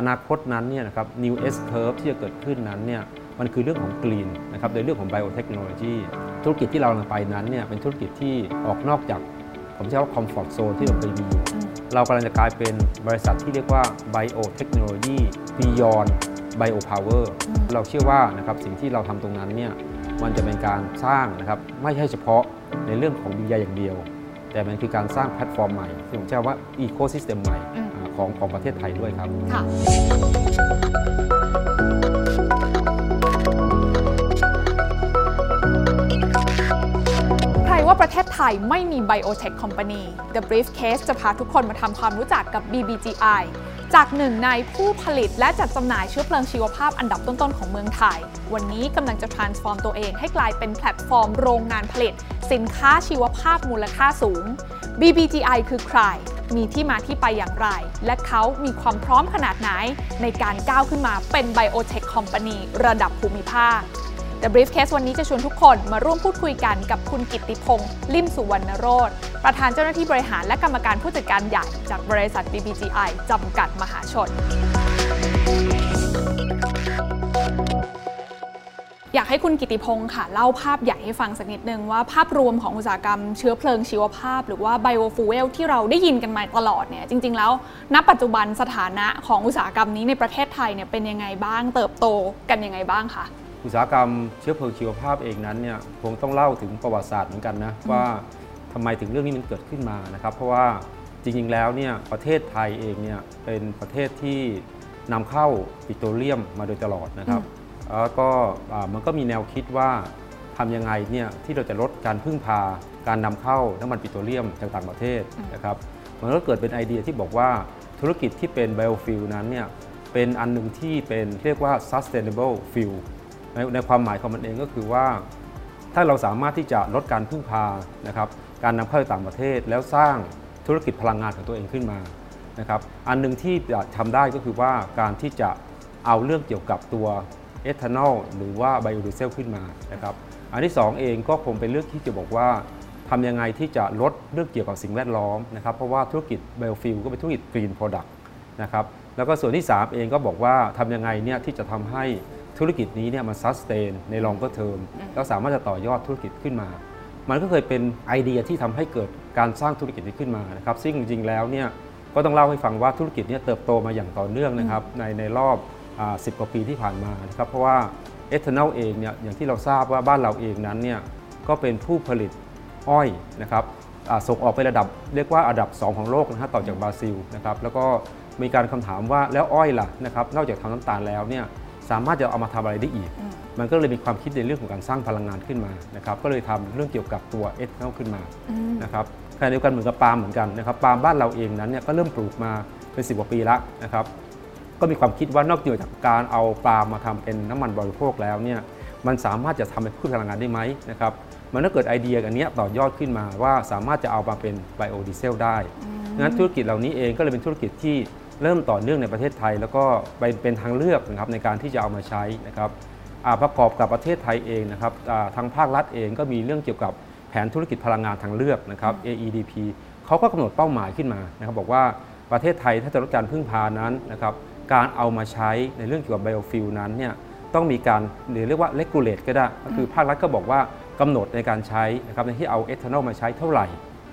อนาคตนั้นเนี่ยนะครับ new S curve ที่จะเกิดขึ้นนั้นเนี่ยมันคือเรื่องของ green นะครับในเรื่องของ biotechnology ธุรกิจที่เรากำลังไปนั้นเนี่ยเป็นธุรกิจที่ออกนอกจาก ผมใช้ว่า comfort zone ที่เราเคยมีอยู่ เรากำลังจะกลายเป็นบริษัทที่เรียกว่า biotechnology beyond biopower เราเชื่อว่านะครับสิ่งที่เราทำตรงนั้นเนี่ยมันจะเป็นการสร้างนะครับไม่ใช่เฉพาะในเรื่องของวิทยาอย่างเดียว แต่มันคือการสร้างแพลตฟอร์มใหม่ซึ่งผมเชื่อว่า ecosystem ใหม่อืมอ่า ของของประเทศไทยด้วยครับค่ะใครว่าประเทศไทยไม่มี Biotech Company The Briefcase จะพาทุกคนมาทำความรู้จักกับ BBGI จากหนึ่งในผู้ผลิตและจัดจำหน่ายเชื้อเพลิงชีวภาพอันดับต้นๆ ของเมืองไทย วันนี้กำลังจะ transform ตัวเองให้กลายเป็นแพลตฟอร์มโรงงานผลิต สินค้าชีวภาพมูลค่าสูง BBGI คือใคร มีที่มาที่ไปอย่างไร และเขามีความพร้อมขนาดไหน ในการก้าวขึ้นมาเป็น Biotech Company ระดับภูมิภาค The Briefcase วันนี้จะชวนทุกคนมาร่วมพูดคุยกันกับคุณกิติพงศ์ลิมสุวรรณโรธประธานเจ้าหน้าที่บริหารและกรรมการผู้จัดการใหญ่จากบริษัท BBGI จำกัดมหาชน อยากให้คุณกิติพงศ์ค่ะ เล่าภาพใหญ่ให้ฟังสักนิดนึงว่าภาพรวมของอุตสาหกรรมเชื้อเพลิงชีวภาพ หรือว่าไบโอฟูเอลที่เราได้ยินกันมาตลอดเนี่ยจริง ๆ แล้ว ณปัจจุบันสถานะของอุตสาหกรรมนี้ในประเทศไทยเนี่ยเป็นยังไงบ้าง เติบโตกันยังไงบ้างคะ อุตสาหกรรมเชื้อเพลิงชีวภาพเองนั้นเนี่ยคงต้องเล่าถึงประวัติศาสตร์เหมือนกันนะว่าทำไมถึงเรื่องนี้มันเกิดขึ้นมานะครับ เพราะว่าจริงๆแล้วเนี่ยประเทศไทยเองเนี่ยเป็นประเทศที่นำเข้าปิโตรเลียมมาโดยตลอดนะครับแล้วก็อ่ามันก็มีแนวคิดว่าทำยังไงเนี่ยที่เราจะลดการพึ่งพาการนำเข้าน้ำมันปิโตรเลียมจากต่างประเทศนะครับมันก็เกิดเป็นไอเดียที่บอกว่าธุรกิจที่เป็น biofuel นั้นเนี่ยเป็นอันหนึ่งที่เป็นเรียกว่า sustainable fuel ในในความหมายของมันเองก็คือว่า ถ้าเราสามารถที่จะลดการพึ่งพานะครับการนำเข้าจากต่างประเทศแล้วสร้างธุรกิจพลังงานของตัวเองขึ้นมานะครับอันหนึ่งที่จะทำได้ก็คือว่าการที่จะเอาเรื่องเกี่ยวกับตัวเอทานอลหรือว่าไบโอดีเซลขึ้นมานะครับอันที่สองเองก็คงเป็นเรื่องที่จะบอกว่าทำยังไงที่จะลดเรื่องเกี่ยวกับสิ่งแวดล้อมนะครับเพราะว่าธุรกิจ biofuel ก็เป็นธุรกิจ green product นะครับแล้วก็ส่วนที่ 3 เองก็บอกว่าทำยังไงเนี่ยที่จะทำให้ ธุรกิจนี้เนี่ยมัน sustain ใน long term แล้วสามารถจะต่อยอดธุรกิจขึ้นมา มันก็เคยเป็นไอเดียที่ทำให้เกิดการสร้างธุรกิจนี้ขึ้นมานะครับซึ่งจริงๆแล้วเนี่ยก็ต้องเล่าให้ฟังว่าธุรกิจเนี้เติบโตมาอย่างต่อเนื่องนะครับในในรอบอ่า10กว่าปีที่ผ่านมานะครับเพราะว่าเอทานอลเองเนี่ยอย่างที่เราทราบว่าบ้านเราเองนั้นเนี่ยก็เป็นผู้ผลิตอ้อยนะครับอ่าส่งออกไประดับเรียกว่าอันดับ 2 ของโลกนะฮะต่อจากบราซิลนะครับแล้วก็มีการคำถามว่าแล้วอ้อยล่ะนะครับนอกจากทำน้ำตาลแล้วเนี่ย สามารถจะเอามาทำอะไรได้อีก มันก็เลยมีความคิดในเรื่องของการสร้างพลังงานขึ้นมานะครับก็เลยทำเรื่องเกี่ยวกับตัวเอทานอลขึ้นมานะครับขณะเดียวกันเหมือนกับปาล์มเหมือนกันนะครับปาล์มบ้านเราเองนั้นเนี่ยก็เริ่มปลูกมาเป็น10กว่าปีแล้วนะครับก็มีความคิดว่านอกเหนือจากการเอาปาล์มมาทำเป็นน้ำมันบริโภคแล้วเนี่ยมันสามารถจะทำเป็นพืชพลังงานได้ไหมนะครับมันก็เกิดไอเดียอันเนี้ยต่อยอดขึ้นมาว่าสามารถจะเอามาเป็นไบโอดีเซลได้งั้นธุรกิจเหล่านี้เองก็เลยเป็นธุรกิจที่ เริ่มต่อเนื่องในประเทศไทย แล้วก็ไปเป็นทางเลือกนะครับในการที่จะเอามาใช้นะครับอ่าประกอบกับประเทศไทยเองนะครับอ่าทางภาครัฐเองก็มีเรื่องเกี่ยวกับแผนธุรกิจพลังงานทางเลือกนะครับ AEDP เขาก็กำหนดเป้าหมายขึ้นมานะครับบอกว่าประเทศไทยถ้าจะลดการพึ่งพานั้นนะครับการเอามาใช้ในเรื่องเกี่ยวกับ biofuel นั้นเนี่ยต้องมีการหรือเรียกว่า regulate ก็ได้ ก็คือภาครัฐก็บอกว่ากำหนดในการใช้นะครับในที่เอาเอทานอลมาใช้เท่าไหร่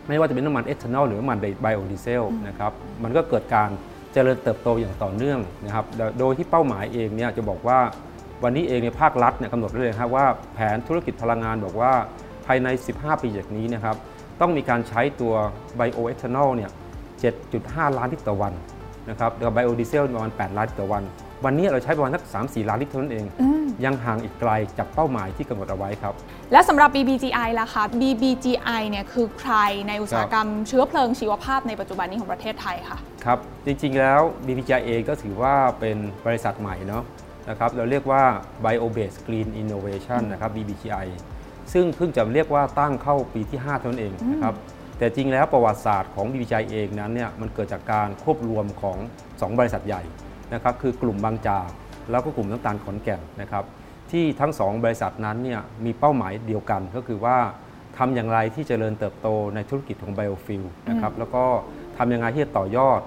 ไม่ว่าจะเป็นน้ำมันเอทานอลหรือน้ำมันไบโอดีเซลนะครับมันก็เกิดการ เจริญเติบโตอย่างต่อเนื่องนะครับ โดยที่เป้าหมายเองเนี่ยจะบอกว่าวันนี้เองในภาครัฐเนี่ยกำหนดไว้เลยครับว่าแผนธุรกิจพลังงานบอกว่าภายใน 15 ปีจากนี้นะครับต้องมีการใช้ตัวไบโอเอทานอลเนี่ย7.5 ล้านลิตรต่อวันนะครับแล้วไบโอดีเซลประมาณ 8 ล้านลิตรต่อวัน วันนี้เราใช้ประมาณสัก3-4 ล้านลิตรเท่านั้นเอง ยังห่างอีกไกลจากเป้าหมายที่กำหนดเอาไว้ครับ และสำหรับ BBGI ล่ะคะ BBGI เนี่ยคือใครในอุตสาหกรรมเชื้อเพลิงชีวภาพในปัจจุบันนี้ของประเทศไทยค่ะครับ จริงๆแล้ว BPGI เองก็ถือว่าเป็นบริษัทใหม่เนาะนะครับเราเรียกว่า Bio Based Green Innovation นะครับ BBGI ซึ่งเพิ่งจะเรียกว่าตั้งเข้าปีที่5เท่านั้นเองนะครับแต่จริงแล้วประวัติศาสตร์ของ BPGI เองนั้นเนี่ยมันเกิดจากการควบรวมของ 2 บริษัทใหญ่ นะครับคือกลุ่มบางจาก แล้วก็กลุ่มน้ำตาลขอนแก่นนะครับที่ทั้ง 2 บริษัทนั้นเนี่ยมีเป้าหมายเดียวกัน ก็คือว่าทำอย่างไรที่จเจริญเติบโตในธุรกิจของไบโอฟิลนะครับแล้วก็ทำยังไงที่จะต่อยอด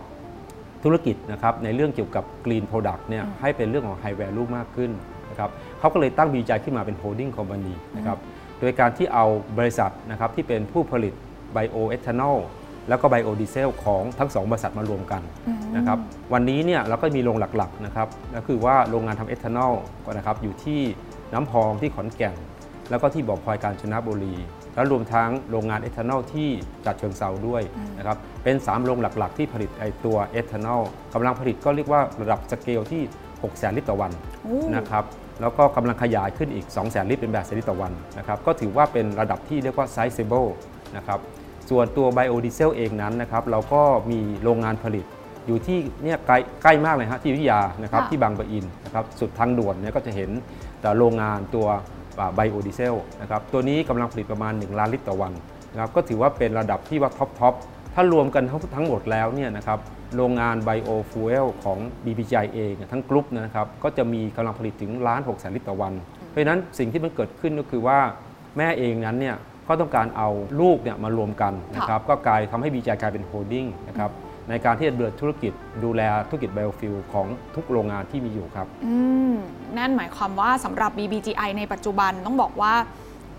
ธุธุรกิจนะครับในเรื่องเกี่ยวกับ Green Product เนี่ยอืมให้เป็นเรื่องของ High Value มากขึ้นนะครับเขาก็เลยตั้ง BJ ขึ้นมาเป็น Holding Company นะครับโดยการที่เอาบริษัทนะครับที่เป็นผู้ผลิต Bioethanol แล้วก็ Biodiesel ของทั้งสองบริษัทมารวมกันอืมนะครับวันนี้เนี่ยเราก็มีโรงหลักๆนะครับก็คือว่าโรงงานทำเอทานอลก็นะครับอยู่ที่น้ำพองที่ขอนแก่น แล้วก็ที่บ่อพลอยกาญจนบุรี แล้วรวมทั้งโรงงานเอทานอลที่ฉะเชิงเทราด้วยนะครับเป็น 3 โรงหลักๆ ที่ผลิตไอตัวเอทานอลกำลังผลิตก็เรียกว่าระดับสเกลที่ 6 แสนลิตรต่อวันโอ้นะครับแล้วก็กำลังขยายขึ้นอีก2แสนลิตรเป็นแปดแสนลิตรต่อวันนะครับก็ถือว่าเป็นระดับที่เรียกว่า sizable นะครับ ส่วนตัวไบโอดีเซลเองนั้นนะครับเราก็มีโรงงานผลิตอยู่ที่เนี่ยใกล้ใกล้มากเลยฮะที่อยุธยานะครับค่ะที่บางปะอินนะครับสุดทางด่วนเนี่ยก็จะเห็นแต่โรงงานตัวไบโอดีเซลนะครับตัวนี้กำลังผลิตประมาณ 1 ล้านลิตรต่อวันนะครับก็ถือว่าเป็นระดับที่ว่า top top ถ้ารวมกันทั้งทั้งหมดแล้วเนี่ยนะครับโรงงาน biofuel ของ BBGI เองเนี่ยทั้งกลุ่มนะครับก็จะมีกำลังผลิตถึงล้าน6แสนลิตรต่อวัน เพราะฉะนั้นสิ่งที่มันเกิดขึ้นก็คือว่าแม่เองนั้นเนี่ย ก็ต้องการเอาลูกเนี่ยมารวมกันนะครับก็กลายทำให้ BBGI กลายเป็น holding นะครับในการที่จะเดินธุรกิจดูแลธุรกิจ biofuel ของทุกโรงงานที่มีอยู่ครับอืมนั่นหมายความว่าสำหรับ BBGI ในปัจจุบันต้องบอกว่า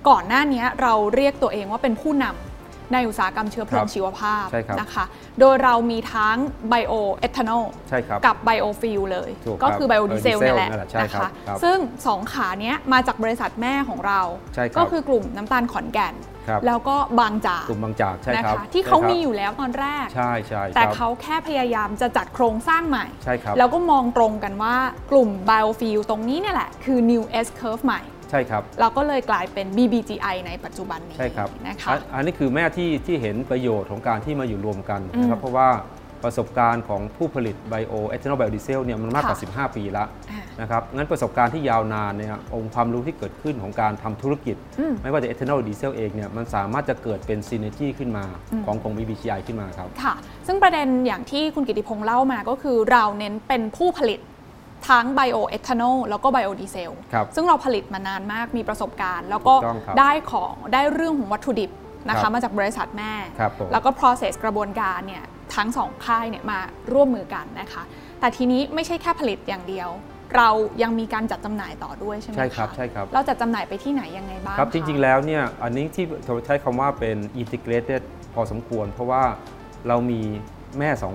ก่อนหน้านี้เราเรียกตัวเองว่าเป็นผู้นำ ในอุตสาหกรรมเชื้อเพลิงคงรับชีวภาพใช่ครับนะคะ โดยเรามีทั้งไบโอเอทานอลใช่ครับกับ biofuel เลยถูกครับก็คือไบโอดีเซล biodiesel นี่แหละนั่นแหละใช่นะครับคะครับซึ่ง 2 ขาเนี้ยมาจากบริษัทแม่ของเราใช่ครับก็คือกลุ่มน้ำตาลขอนแก่นครับแล้วก็บางจากกลุ่มบางจากใช่นะครับคะที่เขาใช่ครับมีอยู่แล้วตอนแรกใช่ใช่แต่ครับเขาแค่พยายามจะจัดโครงสร้างใหม่ใช่ครับแล้วก็มองตรงกันว่ากลุ่ม biofuel ตรงนี้เนี่ยแหละคือ new S curve ใหม่ ใช่ครับ เราก็เลยกลายเป็น BBGI ในปัจจุบันนี้ใช่ครับนะคะอันอันนี้คือแม่ที่ที่เห็นประโยชน์ของการที่มาอยู่รวมกันนะครับอืมเพราะว่าประสบการณ์ของผู้ผลิตไบโอเอทานอลไบโอดีเซลเนี่ยมันมากกว่าค่ะ15 ปีแล้วอ่านะครับงั้นประสบการณ์ที่ยาวนานเนี่ยองค์ความรู้ที่เกิดขึ้นของการทำธุรกิจอืมไม่ว่าจะเอทานอลดีเซลเองเนี่ยมันสามารถจะเกิดเป็น synergy ขึ้นมาอืมของของ BBGI ขึ้นมาครับค่ะ ซึ่งประเด็นอย่างที่คุณกิติพงษ์เล่ามาก็คือเราเน้นเป็นผู้ผลิต ทั้งไบโอเอทานอลแล้วก็ไบโอดีเซลครับซึ่งเราผลิตมานานมากมีประสบการณ์ แล้วก็ถูกต้องครับได้ของได้เรื่องของวัตถุดิบนะครัคะบมาจากบริษัทแม่ครับผมแล้วก็ process กระบวนการเนี่ยทั้งสองค่ายเนี่ยมาร่วมมือกันนะคะ แต่ทีนี้ไม่ใช่แค่ผลิตอย่างเดียว เรายังมีการจัดจำหน่ายต่อด้วยใช่ไหมใช่ครับะใช่ครับเราจัดจำหน่ายไปที่ไหนยังไงบ้างครับคะจริงๆแล้วเนี่ยอันนี้ที่เราใช้คำว่าเป็น integrated พอสมควร เพราะว่าเรามีแม่สอง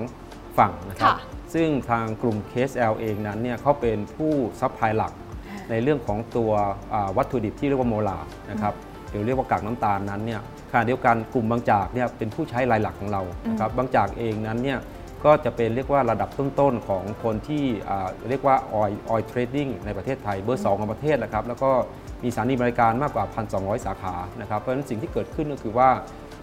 ฝั่งนะครับค่ะซึ่งทางกลุ่ม KSL เองนั้นเนี่ยเขาเป็นผู้ supply หลักอ่าในเรื่องของตัวอ่าวัตถุดิบที่เรียกว่า molasses นะครับหรือเรียกว่ากากน้ำตาลนั้นเนี่ยขณะเดียวกันกลุ่มบางจากเนี่ยเป็นผู้ใช้รายหลักของเรานะครับบางจากเองนั้นเนี่ยก็จะเป็นเรียกว่าระดับต้นๆของคนที่อ่าเรียกว่า oil oil trading ในประเทศไทยเบอร์สองของประเทศนะครับแล้วก็มีสถานีบริการมากกว่า 1,200 สาขานะครับเพราะฉะนั้นสิ่งที่เกิดขึ้นก็คือว่า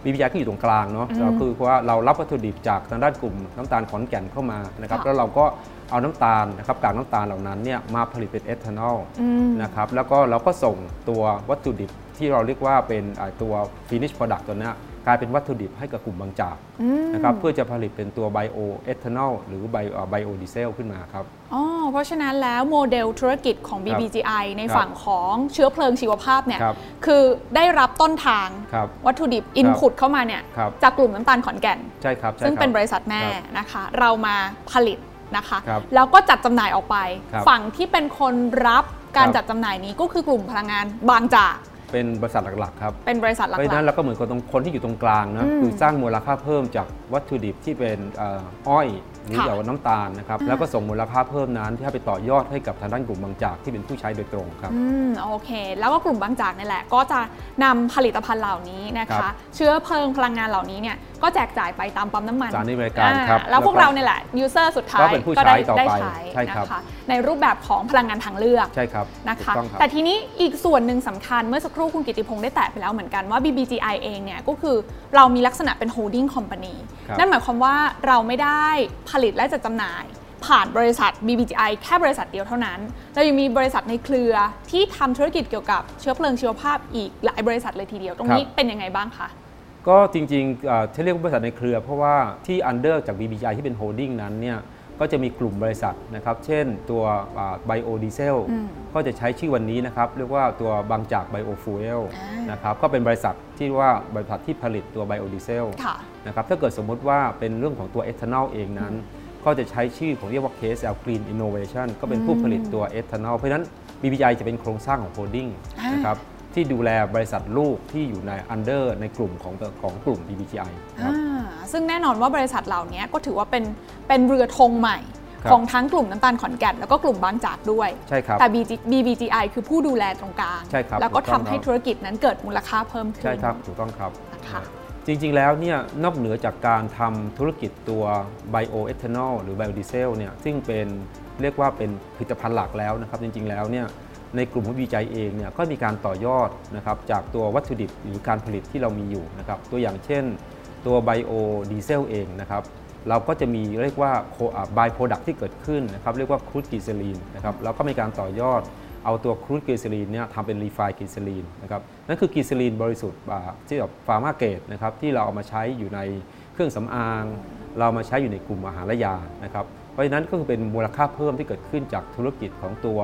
BPI ก็อยู่ตรงกลางเนาะอืมก็คือว่าเรารับวัตถุดิบจากทางด้านกลุ่มน้ำตาลขอนแก่นเข้ามานะครับค่ะแล้วเราก็เอาน้ำตาลนะครับกากน้ำตาลเหล่านั้นเนี่ยมาผลิตเป็นเอทานอลอืมนะครับแล้วก็เราก็ส่งตัววัตถุดิบที่เราเรียกว่าเป็นอ่าตัว finish product ตัวเนี้ย กลายเป็นวัตถุดิบให้กับกลุ่มบางจากอืมนะครับเพื่อจะผลิตเป็นตัวไบโอเอทานอลหรือไบไบโอดีเซลขึ้นมาครับอ๋อเพราะฉะนั้นแล้วโมเดลธุรกิจของ BBGI ในฝั่งของเชื้อเพลิงชีวภาพเนี่ยครับคือได้รับต้นทางครับวัตถุดิบอินพุตเข้ามาเนี่ยครับจากกลุ่มน้ำตาลขอนแก่นใช่ครับใช่ซึ่งครับเป็นบริษัทแม่ครับนะคะ เรามาผลิตนะคะครับแล้วก็จัดจำหน่ายออกไปครับฝั่งที่เป็นคนรับการครับจัดจำหน่ายนี้ก็คือกลุ่มพลังงานบางจาก เป็นบริษัทหลักๆครับเป็นบริษัทหลัเพราะฉะนั้นกเราก็เหมือนกับตรงคนที่อยู่ตรงกลางนะอืมคือสร้างมูลค่าเพิ่มจากวัตถุดิบที่เป็นเอ่ออ้อยหรือค่ะอย่างน้ำตาลนะครับอ่าแล้วก็ส่งมูลค่าเพิ่มนั้นที่ให้ไปต่อยอดให้กับทางด้านกลุ่มบางจากที่เป็นผู้ใช้โดยตรงครับๆอืมโอเค แล้วก็กลุ่มบางจากนี่แหละ ก็จะนำผลิตภัณฑ์เหล่านี้นะครัคะบเชื้อเพลิงพลังงานเหล่านี้เนี่ย ก็แจกจ่ายไปตามปั๊มน้ำมันสถานีบริการครับอ่แล้วพวกแล้วก็เราเนี่ยแหละยูเซอร์สุดท้ายก็เป็นผู้ใช้ได้ต่อได้ไปใช้ใช่ครับนะคะในรูปแบบของพลังงานทางเลือกใช่ครับนะคะถูกต้องครับแต่ทีนี้อีกส่วนหนึ่งสำคัญเมื่อสักครู่คุณกิติพงศ์ได้แตะไปแล้วเหมือนกันว่า BBGI เองเนี่ยก็คือเรามีลักษณะเป็น holding company ครับนั่นหมายความว่าเราไม่ได้ผลิตและจัดจำหน่ายผ่านบริษัท BBGI แค่บริษัทเดียวเท่านั้น เรายังมีบริษัทในเครือที่ทำธุรกิจเกี่ยวกับเชื้อเพลิงชีวภาพอีกหลายบริษัทเลยทีเดียว ตรงนี้เป็นยังไงบ้างคะ ก็จริงๆเอ่อที่เรียกว่าบริษัทในเครือ เพราะว่าที่ under จาก BBI ที่เป็น holding นั้นเนี่ยก็จะมีกลุ่มบริษัทนะครับ เช่นตัวไบโอดีเซลอืมก็จะใช้ชื่อวันนี้นะครับ เรียกว่าตัวบางจากไบโอฟูเอลอ่านนะครับ ก็เป็นบริษัทที่ว่าบริษัทที่ผลิตตัวไบโอดีเซลค่ะนะครับ ถ้าเกิดสมมุติว่าเป็นเรื่องของตัวเอทานอลเองนั้น ก็จะใช้ชื่อผมเรียกว่า KSL Green Innovation ก็เป็นผู้ผลิตตัวเอทานอล เพราะฉะนั้น BBGI จะเป็นโครงสร้างของ holding อ่านนะครับ ที่ดูแลบริษัทลูกที่อยู่ใน under ในกลุ่มของของกลุ่ม BBGI นะครับอ่าซึ่งแน่นอนว่าบริษัทเหล่านี้ก็ถือว่าเป็นเป็นเรือธงใหม่ครับของทั้งกลุ่มน้ำตาลขอนแก่นแล้วก็กลุ่มบางจากด้วยใช่ครับแต่ BG BBGI คือผู้ดูแลตรงกลางใช่ครับแล้วก็ถูกต้ทำองครับทำให้ธุรกิจนั้นเกิดมูลค่าเพิ่มขึ้นใช่ครับถูกต้องครับค่ะจริงๆแล้วเนี่ยนอกเหนือจากการทำธุรกิจตัว bioethanol หรือ biodiesel เนี่ยซึ่งเป็นเรียกว่าเป็นผลิตภัณฑ์หลักแล้วนะครับจริงๆแล้วเนี่ย ในกลุ่มผู้วิจัยเองเนี่ยก็มีการต่อยอดนะครับจากตัววัตถุดิบหรือการผลิตที่เรามีอยู่นะครับตัวอย่างเช่น ตัว biodiesel เองนะครับเราก็จะมีเรียกว่า by product ที่เกิดขึ้นนะครับเรียกว่าครูดกีเซลีนนะครับแล้วก็มีการต่อยอดเอาตัว crude glycerine เนี่ยทำเป็น refined glycerine นะครับนั่นคือ glycerine บริสุทธิ์ที่แบบ pharma grade นะครับที่เราเอามาใช้อยู่ในเครื่องสำอาง เรามาใช้อยู่ในกลุ่มอาหารและยานะครับ เพราะฉะนั้นก็คือเป็นมูลค่าเพิ่มที่เกิดขึ้นจากธุรกิจของตัว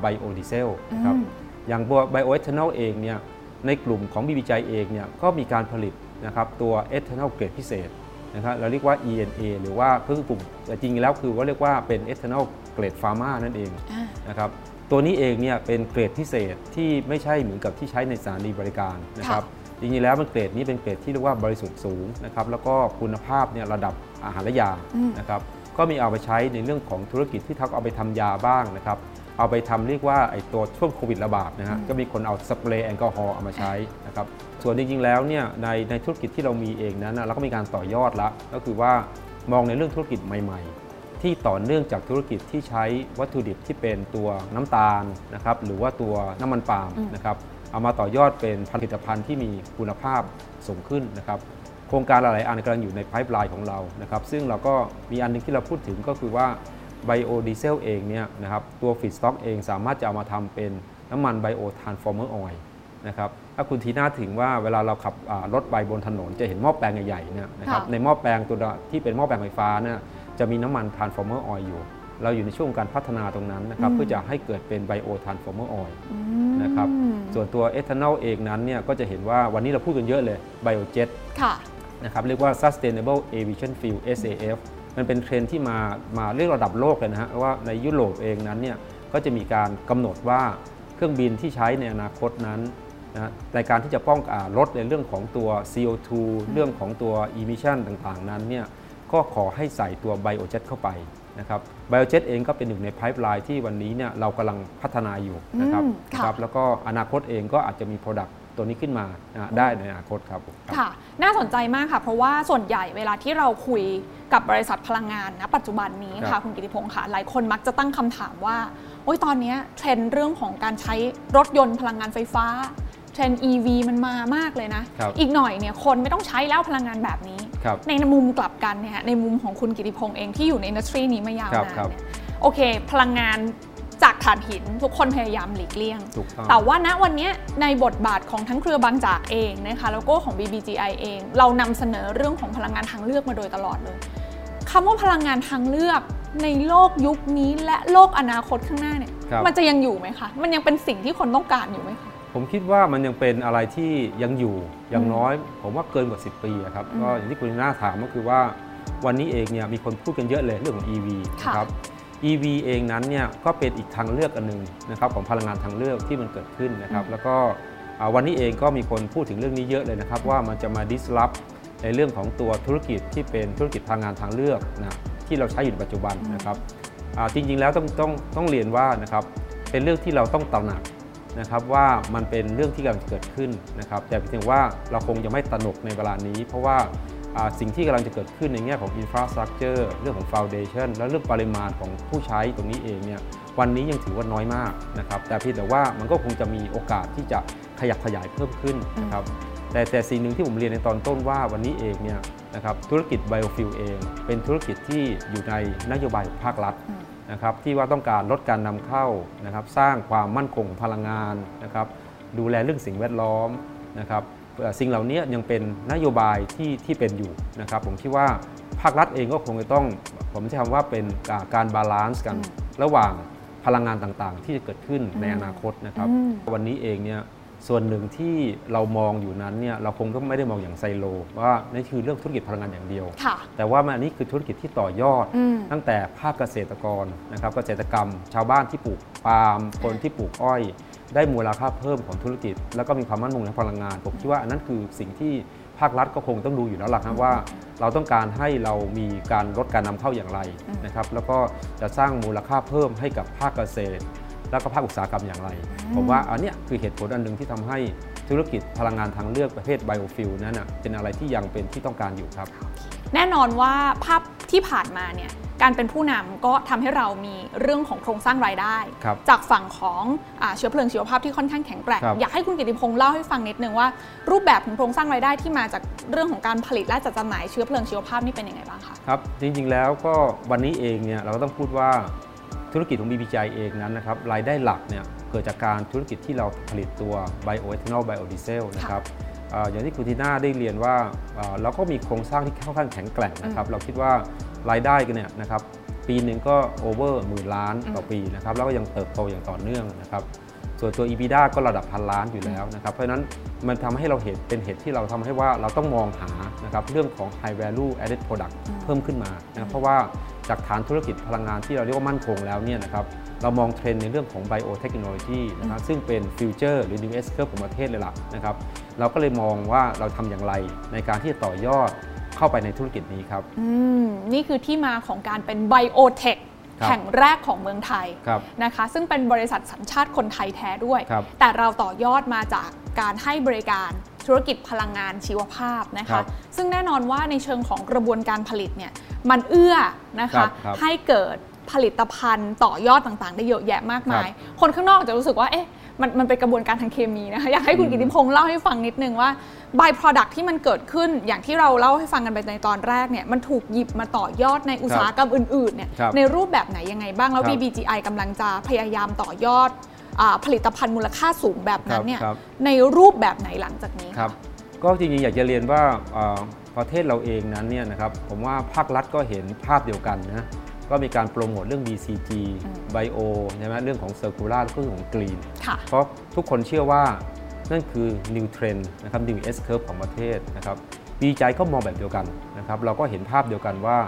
ไบโอดีเซลนะครับอืมอย่างตัวไบโอเอทานอลเองเนี่ยในกลุ่มของ BBGI เองเนี่ยก็มีการผลิตนะครับตัวเอทานอลเกรดพิเศษนะครับเราเรียกว่า ENA หรือว่าก็คือกลุ่มแต่จริงๆแล้วคือว่าเรียกว่าเป็นเอทานอลเกรด pharma นั่นเองอ่านะครับตัวนี้เองเนี่ยเป็นเกรดพิเศษที่ไม่ใช่เหมือนกับที่ใช้ในสถานีบริการนะครับจริงๆแล้วมันเกรดนี้เป็นเกรดที่เรียกว่าบริสุทธิ์สูงนะครับแล้วก็คุณภาพเนี่ยระดับอาหารและยาอืมนะครับ ก็มีเอาไปใช้ในเรื่องของธุรกิจที่ทักเอาไปทำยาบ้างนะครับ เอาไปทำเรียกว่าไอ้ตัวช่วงโควิดระบาดนะฮะก็มีคนเอาสเปรย์แอลกอฮอล์เอามาใช้นะครับส่วนจริงๆแล้วเนี่ยในในธุรกิจที่เรามีเองนั้นนะเราก็มีการต่อยอดละก็คือว่ามองในเรื่องธุรกิจใหม่ ๆ ที่ต่อเนื่องจากธุรกิจที่ใช้วัตถุดิบที่เป็นตัวน้ำตาลนะครับหรือว่าตัวน้ำมันปาล์มอืมนะครับเอามาต่อยอดเป็นผลิตภัณฑ์ที่มีคุณภาพสูงขึ้นนะครับ โครงการหลายๆอันกำลังอยู่ในไพ p e ไลน์ของเรานะครับซึ่งเราก็มีอันหนึงที่เราพูดถึงก็คือว่าไบโอดีเซลเองเนี่ยนะครับตัว feedstock เองสามารถจะเอามาทำเป็นน้ำมัน bio transformer oil นะครับถ้าคุณทีน่าถึงว่าเวลาเราขับอ่ารถไปบนถนนจะเห็นหม้อแปลงใหญ่ๆเนี่ยนะครับค่ะในหม้อแปลงตัวที่เป็นหม้อแปลงไฟฟ้าเนี่ยจะมีน้ำมัน transformer oil อยู่ เราอยู่ในช่วงการพัฒนาตรงนั้นนะครับอืมเพื่อจะให้เกิดเป็น bio transformer oilอืมนะครับส่วนตัวเอทานอลเองนั้นเนี่ยก็จะเห็นว่าวันนี้เราพูดกันเยอะเลย bio jet ค่ะ นะครับเรียกว่า sustainable aviation fuel SAF มันเป็นเทรนด์ที่มามาเรียกระดับโลกเลยนะฮะว่าในยุโรปเองนั้นเนี่ยก็จะมีการกำหนดว่าเครื่องบินที่ใช้ในอนาคตนั้นนะในการที่จะป้องกันลดในเรื่องของตัว CO2 เรื่องของตัว emission ต่างๆ นั้นเนี่ยก็ขอให้ใส่ตัวไบโอเจ็ตเข้าไปนะครับไบโอเจ็ตเองก็เป็นหนึ่งในไพ p e ไลน์ที่วันนี้เนี่ยเรากำลังพัฒนาอยู่นะครับอืมค่ะครับ แล้วก็อนาคตเองก็อาจจะมี Product ตัวนี้ขึ้นมานะได้ในอนาคตครับผมครับค่ะ น่าสนใจมากค่ะ เพราะว่าส่วนใหญ่เวลาที่เราคุยกับบริษัทพลังงานนะปัจจุบันนี้ครับค่ะคุณกิติพงศ์ค่ะ หลายคนมักจะตั้งคำถามว่า โอ้ยตอนเนี้ยเทรนด์เรื่องของการใช้รถยนต์พลังงานไฟฟ้าเทรนด์ EV มันมามากเลยนะครับอีกหน่อยเนี่ยคนไม่ต้องใช้แล้วพลังงานแบบนี้ครับในมุมกลับกันเนี่ยในมุมของคุณกิติพงศ์เองที่อยู่ใน industry นี้มายาวครับนานครับเนี่ยโอเค พลังงาน จากถ่านหินทุกคนพยายามหลีกเลี่ยงถูกต้องแต่ว่าณวันเนี้ยในบทบาทของทั้งเครือบางจากเองนะคะแล้วก็ของ BBGI เอง เรานำเสนอเรื่องของพลังงานทางเลือกมาโดยตลอดเลยคำว่าพลังงานทางเลือกในโลกยุคนี้และโลกอนาคตข้างหน้าเนี่ยครับมันจะยังอยู่ไหมคะ มันยังเป็นสิ่งที่คนต้องการอยู่ไหมคะผมคิดว่ามันยังเป็นอะไรที่ยังอยู่อย่างอืมน้อย ผมว่าเกินกว่า 10 ปีอะครับอืมก็อย่างที่คุณน่าถามก็คือว่าวันนี้เองเนี่ยมีคนพูดกันเยอะเลยเรื่องของ EV ค่ะนะครับ EV เองนั้นเนี่ยก็เป็นอีกทางเลือกอันหนึงนะครับของพลังงานทางเลือกที่มันเกิดขึ้นนะครับแล้วก็อ่าวันนี้เองก็มีคนพูดถึงเรื่องนี้เยอะเลยนะครับว่ามันจะมา disrupt ในเรื่องของตัวธุรกิจที่เป็นธุรกิจพลังงานทางเลือกนะที่เราใช้อยู่ในปัจจุบันนะครับอ่าจริงๆแล้วต้องต้องต้องเรียนว่านะครับเป็นเรื่องที่เราต้องตระหนักนะครับว่ามันเป็นเรื่องที่กำลังจะเกิดขึ้นนะครับแต่เพียงว่าเราคงยังไม่ตระหนกในเวลานี้ เพราะว่าอ่า สิ่งที่กำลังจะเกิดขึ้นในแง่ของ infrastructure เรื่องของ foundation และเรื่องปริมาณของผู้ใช้ตรงนี้เองเนี่ยวันนี้ยังถือว่าน้อยมากนะครับแต่เพียงแต่ว่ามันก็คงจะมีโอกาสที่จะขยับขยายเพิ่มขึ้นนะครับแต่แต่สิ่งหนึ่งที่ผมเรียนในตอนต้นว่าวันนี้เองเนี่ยนะครับธุรกิจ biofuel เอง เป็นธุรกิจที่อยู่ในนโยบายของภาครัฐอืมนะครับที่ว่าต้องการลดการนำเข้านะครับสร้างความมั่นคงของพลังงานนะครับดูแลเรื่องสิ่งแวดล้อมนะครับเอ่อ สิ่งเหล่านี้ยังเป็นนโยบายที่ที่เป็นอยู่นะครับผมคิดว่าภาครัฐเองก็คงจะต้อง ผมจะคำว่าเป็นการการ balance กันอืมระหว่างพลังงานต่างๆ ที่จะเกิดขึ้นในอนาคตนะครับอืมวันนี้เองเนี่ยส่วนหนึ่งที่เรามองอยู่นั้นเนี่ยเราคงต้องไม่ได้มองอย่างไซโล ว่านี่คือเรื่องธุรกิจพลังงานอย่างเดียวค่ะแต่ว่ามันอันนี้คือธุรกิจที่ต่อยอดอืมตั้งแต่ภาคเกษตรกรนะครับเกษตรกรรม ชาวบ้านที่ปลูกปาล์มคนที่ปลูกอ้อย ได้มูลค่าเพิ่มของธุรกิจ แล้วก็มีความมั่นคงในพลังงาน ผมคิดว่าอันนั้นคือสิ่งที่ภาครัฐก็คงต้องดูอยู่แล้วล่ะครับว่า เราต้องการให้เรามีการลดการนำเข้าอย่างไรนะครับ แล้วก็จะสร้างมูลค่าเพิ่มให้กับภาคเกษตร แล้วก็ภาคอุตสาหกรรมอย่างไร ผมว่าอันเนี้ยคือเหตุผลอันหนึ่งที่ทำให้ธุรกิจพลังงานทางเลือกประเภท biofuel นั้นนะเป็นอะไรที่ยังเป็นที่ต้องการอยู่ครับ แน่นอนว่าภาพ ที่ผ่านมาเนี่ยการเป็นผู้นำก็ทำให้เรามีเรื่องของโครงสร้างรายได้ครับจากฝั่งของอาเชื้อเพลิงชีวภาพที่ค่อนข้างแข็งแกร่งครับอยากให้คุณกิติพงศ์เล่าให้ฟังนิดนึงว่า รูปแบบของโครงสร้างรายได้ที่มาจากเรื่องของการผลิตและจัดจำหน่ายเชื้อเพลิงชีวภาพนี่เป็นยังไงบ้างคะครับจริงๆแล้วก็วันนี้เองเนี่ยเราก็ต้องพูดว่าธุรกิจของ BPJ เองนั้นนะครับรายได้หลักเนี่ยเกิดจากการธุรกิจที่เราผลิตตัวไบโอเอทานอลไบโอดีเซลนะครับเอ่ออย่างที่คุณทีน่าได้เรียนว่าเอ่อเราก็มีโครงสร้างที่ค่อนข้างแข็งแกร่งนะครับ เราคิดว่ารายได้กันเนี่ยนะครับปีหนึ่งก็ over หมื่นล้านต่อปีนะครับแล้วก็ยังเติบโตอย่างต่อเนื่องนะครับส่วนตัว EBITDA ก็ระดับพันล้านอยู่แล้วนะครับ เพราะฉะนั้นมันทำให้เราเห็นเป็นเหตุที่เราทำให้ว่าเราต้องมองหานะครับเรื่องของ high value added product เพิ่มขึ้นมานะครับเพราะว่าจากฐานธุรกิจพลังงานที่เราเรียกว่ามั่นคงแล้วเนี่ยนะครับ เรามองเทรนด์ในเรื่องของ biotechnology นะครับซึ่งเป็นฟิวเจอร์หรือ new S curve ของประเทศเลยล่ะนะครับเราก็เลยมองว่าเราทำอย่างไรในการที่จะต่อยอดเข้าไปในธุรกิจนี้ครับอืมนี่คือที่มาของการเป็นไบโอเทคครับแห่งแรกของเมืองไทยครับนะคะ ซึ่งเป็นบริษัทสัญชาติคนไทยแท้ด้วยครับแต่เราต่อยอดมาจากการให้บริการธุรกิจพลังงานชีวภาพนะครัคะบซึ่งแน่นอนว่าในเชิงของกระบวนการผลิตเนี่ยมันเอื้อนะครัคะบครับให้เกิด ผลิตภัณฑ์ต่อยอดต่างๆ ได้เยอะแยะมากมาย คนข้างนอกอาจจะรู้สึกว่าเอ๊ะมันมันเป็นกระบวนการทางเคมีนะคะอยากให้คุณอืมกิติพงศ์เล่าให้ฟังนิดนึงว่า by product ที่มันเกิดขึ้นอย่างที่เราเล่าให้ฟังกันไปในตอนแรกเนี่ยมันถูกหยิบมาต่อยอดในอุตสาหกรรมอื่นๆเนี่ยครับในรูปแบบไหนยังไงบ้างแล้วครับ BBGI กำลังจะพยายามต่อยอดอาผลิตภัณฑ์มูลค่าสูงแบบนั้นเนี่ยครับในรูปแบบไหนหลังจากนี้ครับก็จริงๆอยากจะเรียนว่าเอ่อประเทศเราเองนั้นเนี่ยนะครับผมว่าภาครัฐก็เห็นภาพเดียวกันนะ ก็มีการโปรโมทเรื่อง BCG อืม Bio ใช่ไหมเรื่องของ Circular แล้วก็เรื่องของ Green ค่ะเพราะทุกคนเชื่อว่านั่นคือ New Trend นะครับ New S Curve ของประเทศนะครับปีใจก็มองแบบเดียวกันนะครับเราก็เห็นภาพเดียวกันว่า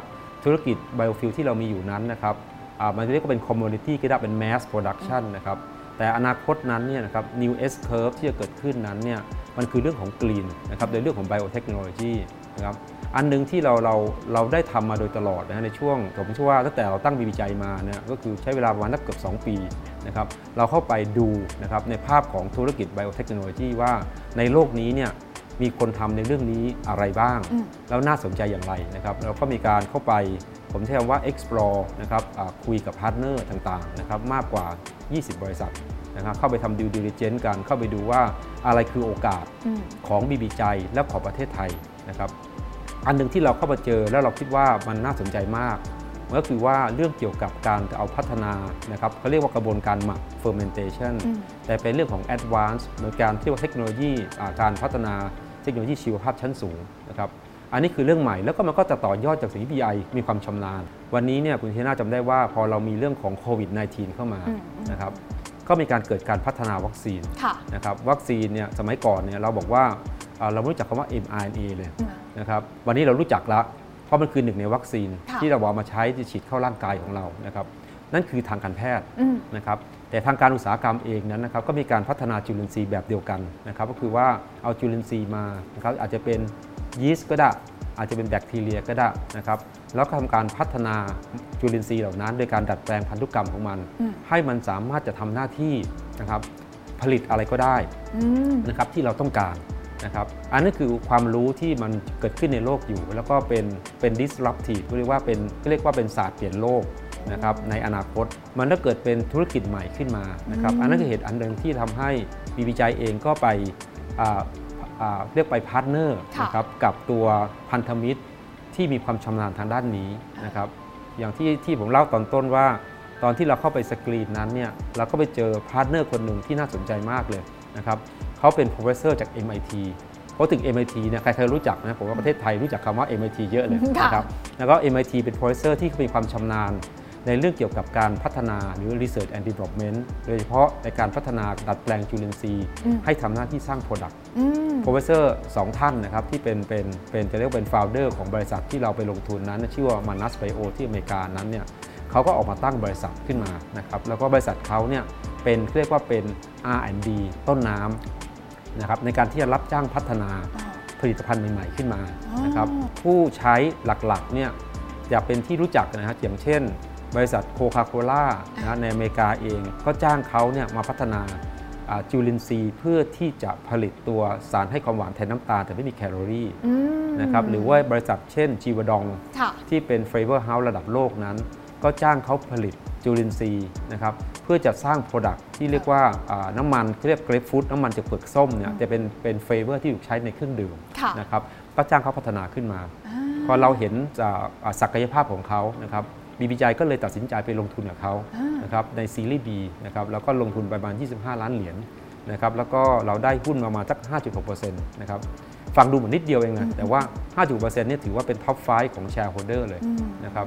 ธุรกิจ Biofuel ที่เรามีอยู่นั้นนะครับอ่ามันเรียกว่าเป็น Commodity ก็ได้เป็น Mass Production นะครับแต่อนาคตนั้นเนี่ยนะครับ New S Curve ที่จะเกิดขึ้นนั้นเนี่ยมันคือเรื่องของ Green นะครับในเรื่องของ Biotechnology นะครับ อันหนึงที่เราเราเราได้ทำมาโดยตลอดนะฮะในช่วงผมเชื่อว่าตั้งแต่เราตั้งบีบีใจมาเนี่ยก็คือใช้เวลาประมาณนักเกือบ 2 ปีนะครับเราเข้าไปดูนะครับในภาพของธุรกิจ Biotechnology ว่าในโลกนี้เนี่ยมีคนทำในเรื่องนี้อะไรบ้างอืมแล้วน่าสนใจอย่างไรนะครับเราก็มีการเข้าไปผมใช้คำว่า explore นะครับอ่าคุยกับ partner ต่างๆนะครับมากกว่า 20 บริษัทนะครับเข้าไปทำ due diligence กัน เข้าไปดูว่าอะไรคือโอกาสอืมของ BBGI และของประเทศไทยนะครับ อันหนึ่งที่เราเข้ามาเจอแล้วเราคิดว่ามันน่าสนใจมากก็คือว่าเรื่องเกี่ยวกับการเอาพัฒนานะครับเขาเรียกว่ากระบวนการหมัก fermentation อืมแต่เป็นเรื่องของ advance โดยการที่ว่าเทคโนโลยีอ่าการพัฒนาเทคโนโลยีชีวภาพชั้นสูงนะครับอันนี้คือเรื่องใหม่แล้วก็มันก็จะต่อยอดจากสิ่งที่ BI มีความชำนาญ วันนี้เนี่ยคุณเทน่าจำได้ว่าพอเรามีเรื่องของโควิด -19 เข้ามาอืมนะครับก็มีการเกิดการพัฒนาวัคซีนค่ะนะครับวัคซีนเนี่ยสมัยก่อนเนี่ยเราบอกว่า เอ่อเราไม่รู้จักคำว่า mRNA เลยอืมนะครับวันนี้เรารู้จักละเพราะมันคือหนึ่งในวัคซีนค่ะที่เราเอามาใช้จะฉีดเข้าร่างกายของเรานะครับนั่นคือทางการแพทย์อืมนะครับแต่ทางการอุตสาหกรรมเองนั้นนะครับก็มีการพัฒนาจุลินทรีย์แบบเดียวกันนะครับก็คือว่าเอาจุลินทรีย์มานะครับอาจจะเป็นยีสต์ก็ได้อาจจะเป็นแบคทีเรียก็ได้นะครับแล้วก็ทำการพัฒนาจุลินทรีย์เหล่านั้นโดยการดัดแปลงพันธุกรรมของมันอืมให้มันสามารถจะทำหน้าที่นะครับผลิตอะไรก็ได้อืมนะครับที่เราต้องการ นะครับอันนั้นคือความรู้ที่มันเกิดขึ้นในโลกอยู่ แล้วก็เป็นเป็น disruptive เรียกว่าเป็นเรียกว่าเป็นศาสตร์เปลี่ยนโลกนะครับในอนาคตมันถ้าเกิดเป็นธุรกิจใหม่ขึ้นมานะครับอืมอันนั้นคือเหตุอันหนึ่งที่ทำให้ BBGI เองก็ไปอ่าอ่าเรียกไป partner ค่ะนะครับกับตัวพันธมิตรที่มีความชำนาญทางด้านนี้นะครับอย่างที่ที่ผมเล่าตอนต้นว่า ตอนที่เราเข้าไปสกรีนนั้นเนี่ยเราก็ไปเจอ partner คนหนึ่งที่น่าสนใจมากเลยนะครับ เขาเป็น professor จาก MIT เพราะถึง MIT เนี่ยใครๆรู้จักนะผมว่าประเทศไทยรู้จักคำว่า MIT เยอะเลยค่ะนะครับแล้วก็ MIT เป็น professor ที่มีความชำนาญในเรื่องเกี่ยวกับการพัฒนาหรือ research and development โดยเฉพาะในการพัฒนาดัดแปลงจุลินทรีย์อืมให้ทำหน้าที่สร้าง Product อืม professor สองท่านนะครับที่เป็นเป็นเป็นจะเรียกว่าเป็น founder ของบริษัทที่เราไปลงทุนนั้น ชื่อว่า Manas Bio ที่อเมริกานั้นเนี่ยเขาก็ออกมาตั้งบริษัทขึ้นมานะครับแล้วก็บริษัทเขาเนี่ยเป็นเรียกว่าเป็น R&D ต้นน้ำ นะครับในการที่จะรับจ้างพัฒนาผลิตภัณฑ์ใหม่ ๆ ขึ้นมาอ๋อนะครับผู้ใช้หลักๆเนี่ยจะเป็นที่รู้จักนะครับอย่างเช่น บริษัทโคคาโคล่านะในอเมริกาเองก็จ้างเขาเนี่ยมาพัฒนาอ่าจุลินทรีย์เพื่อที่จะผลิตตัวสารให้ความหวานแทนน้ำตาลแต่ไม่มีแคลอรี่อืมนะครับหรือว่าบริษัทเช่น Givaudan ค่ะที่เป็น flavor house ระดับโลกนั้น ก็จ้างเขาผลิตจุลินทรีย์นะครับเพื่อจะสร้าง Product ที่เรียกว่าอ่าน้ำมันเขาเรียกเกรฟฟูดน้ำมันจากเปลือกส้มเนี่ยจะเป็นเป็น flavor ที่ถูกใช้ในเครื่องดื่มค่ะนะครับก็จ้างเขาพัฒนาขึ้นมาอ่าพอเราเห็นจากอ่าศักยภาพของเขานะครับ BBGI ก็เลยตัดสินใจไปลงทุนกับเขาอ่านะครับในซีรีส์ B นะครับแล้วก็ลงทุนไปประมาณ 25 ล้านเหรียญนะครับแล้วก็เราได้หุ้นประมาณสัก 5.6%นะครับฟังดูเหมือนนิดเดียวเองนะแต่ว่า 5.6%เนี่ยถือว่าเป็น top five ของ shareholder เลยอืมนะครับ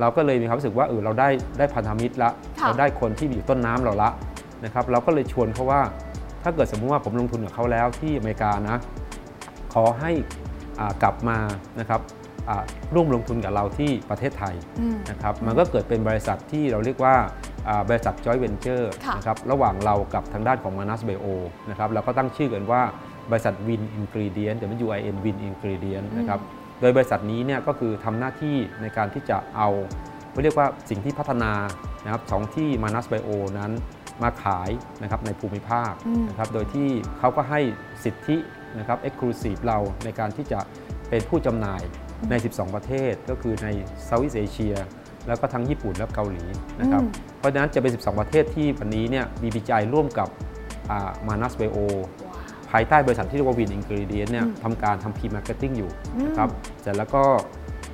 เราก็เลยมีความรู้สึกว่าเออเราได้ได้พันธมิตรละค่ะเราได้คนที่อยู่ต้นน้ำเราละนะครับ เราก็เลยชวนเขาว่า ถ้าเกิดสมมุติว่าผมลงทุนกับเขาแล้วที่อเมริกานะขอให้อ่ากลับมานะครับอ่าร่วมลงทุนกับเราที่ประเทศไทยอืมนะครับมันก็เกิดเป็นบริษัทที่เราเรียกว่าอ่าบริษัท Joint Venture ค่ะนะครับระหว่างเรากับทางด้านของ Manas Bio นะครับเราก็ตั้งชื่อกันว่าบริษัท Win Ingredient หรือ WIN Win Ingredient นะครับ โดยบริษัทนี้เนี่ยก็คือทำหน้าที่ในการที่จะเอาเขาเรียกว่าสิ่งที่พัฒนานะครับของที่ Manas Bio นั้นมาขายนะครับในภูมิภาคอืมนะครับโดยที่เขาก็ให้สิทธินะครับ Exclusive เราในการที่จะเป็นผู้จำหน่ายใน 12 ประเทศก็คือใน Southeast Asia แล้วก็ทั้งญี่ปุ่นและเกาหลีนะครับอืมเพราะฉะนั้นจะเป็น 12 ประเทศที่วันนี้เนี่ย BBGI ร่วมกับ Manas Bio ว้าว ภายใต้บริษัทที่เรียกว่า Win Ingredient เนี่ยอืมทำการทำ pre-marketing อยู่อืมนะครับเสร็จแล้วก็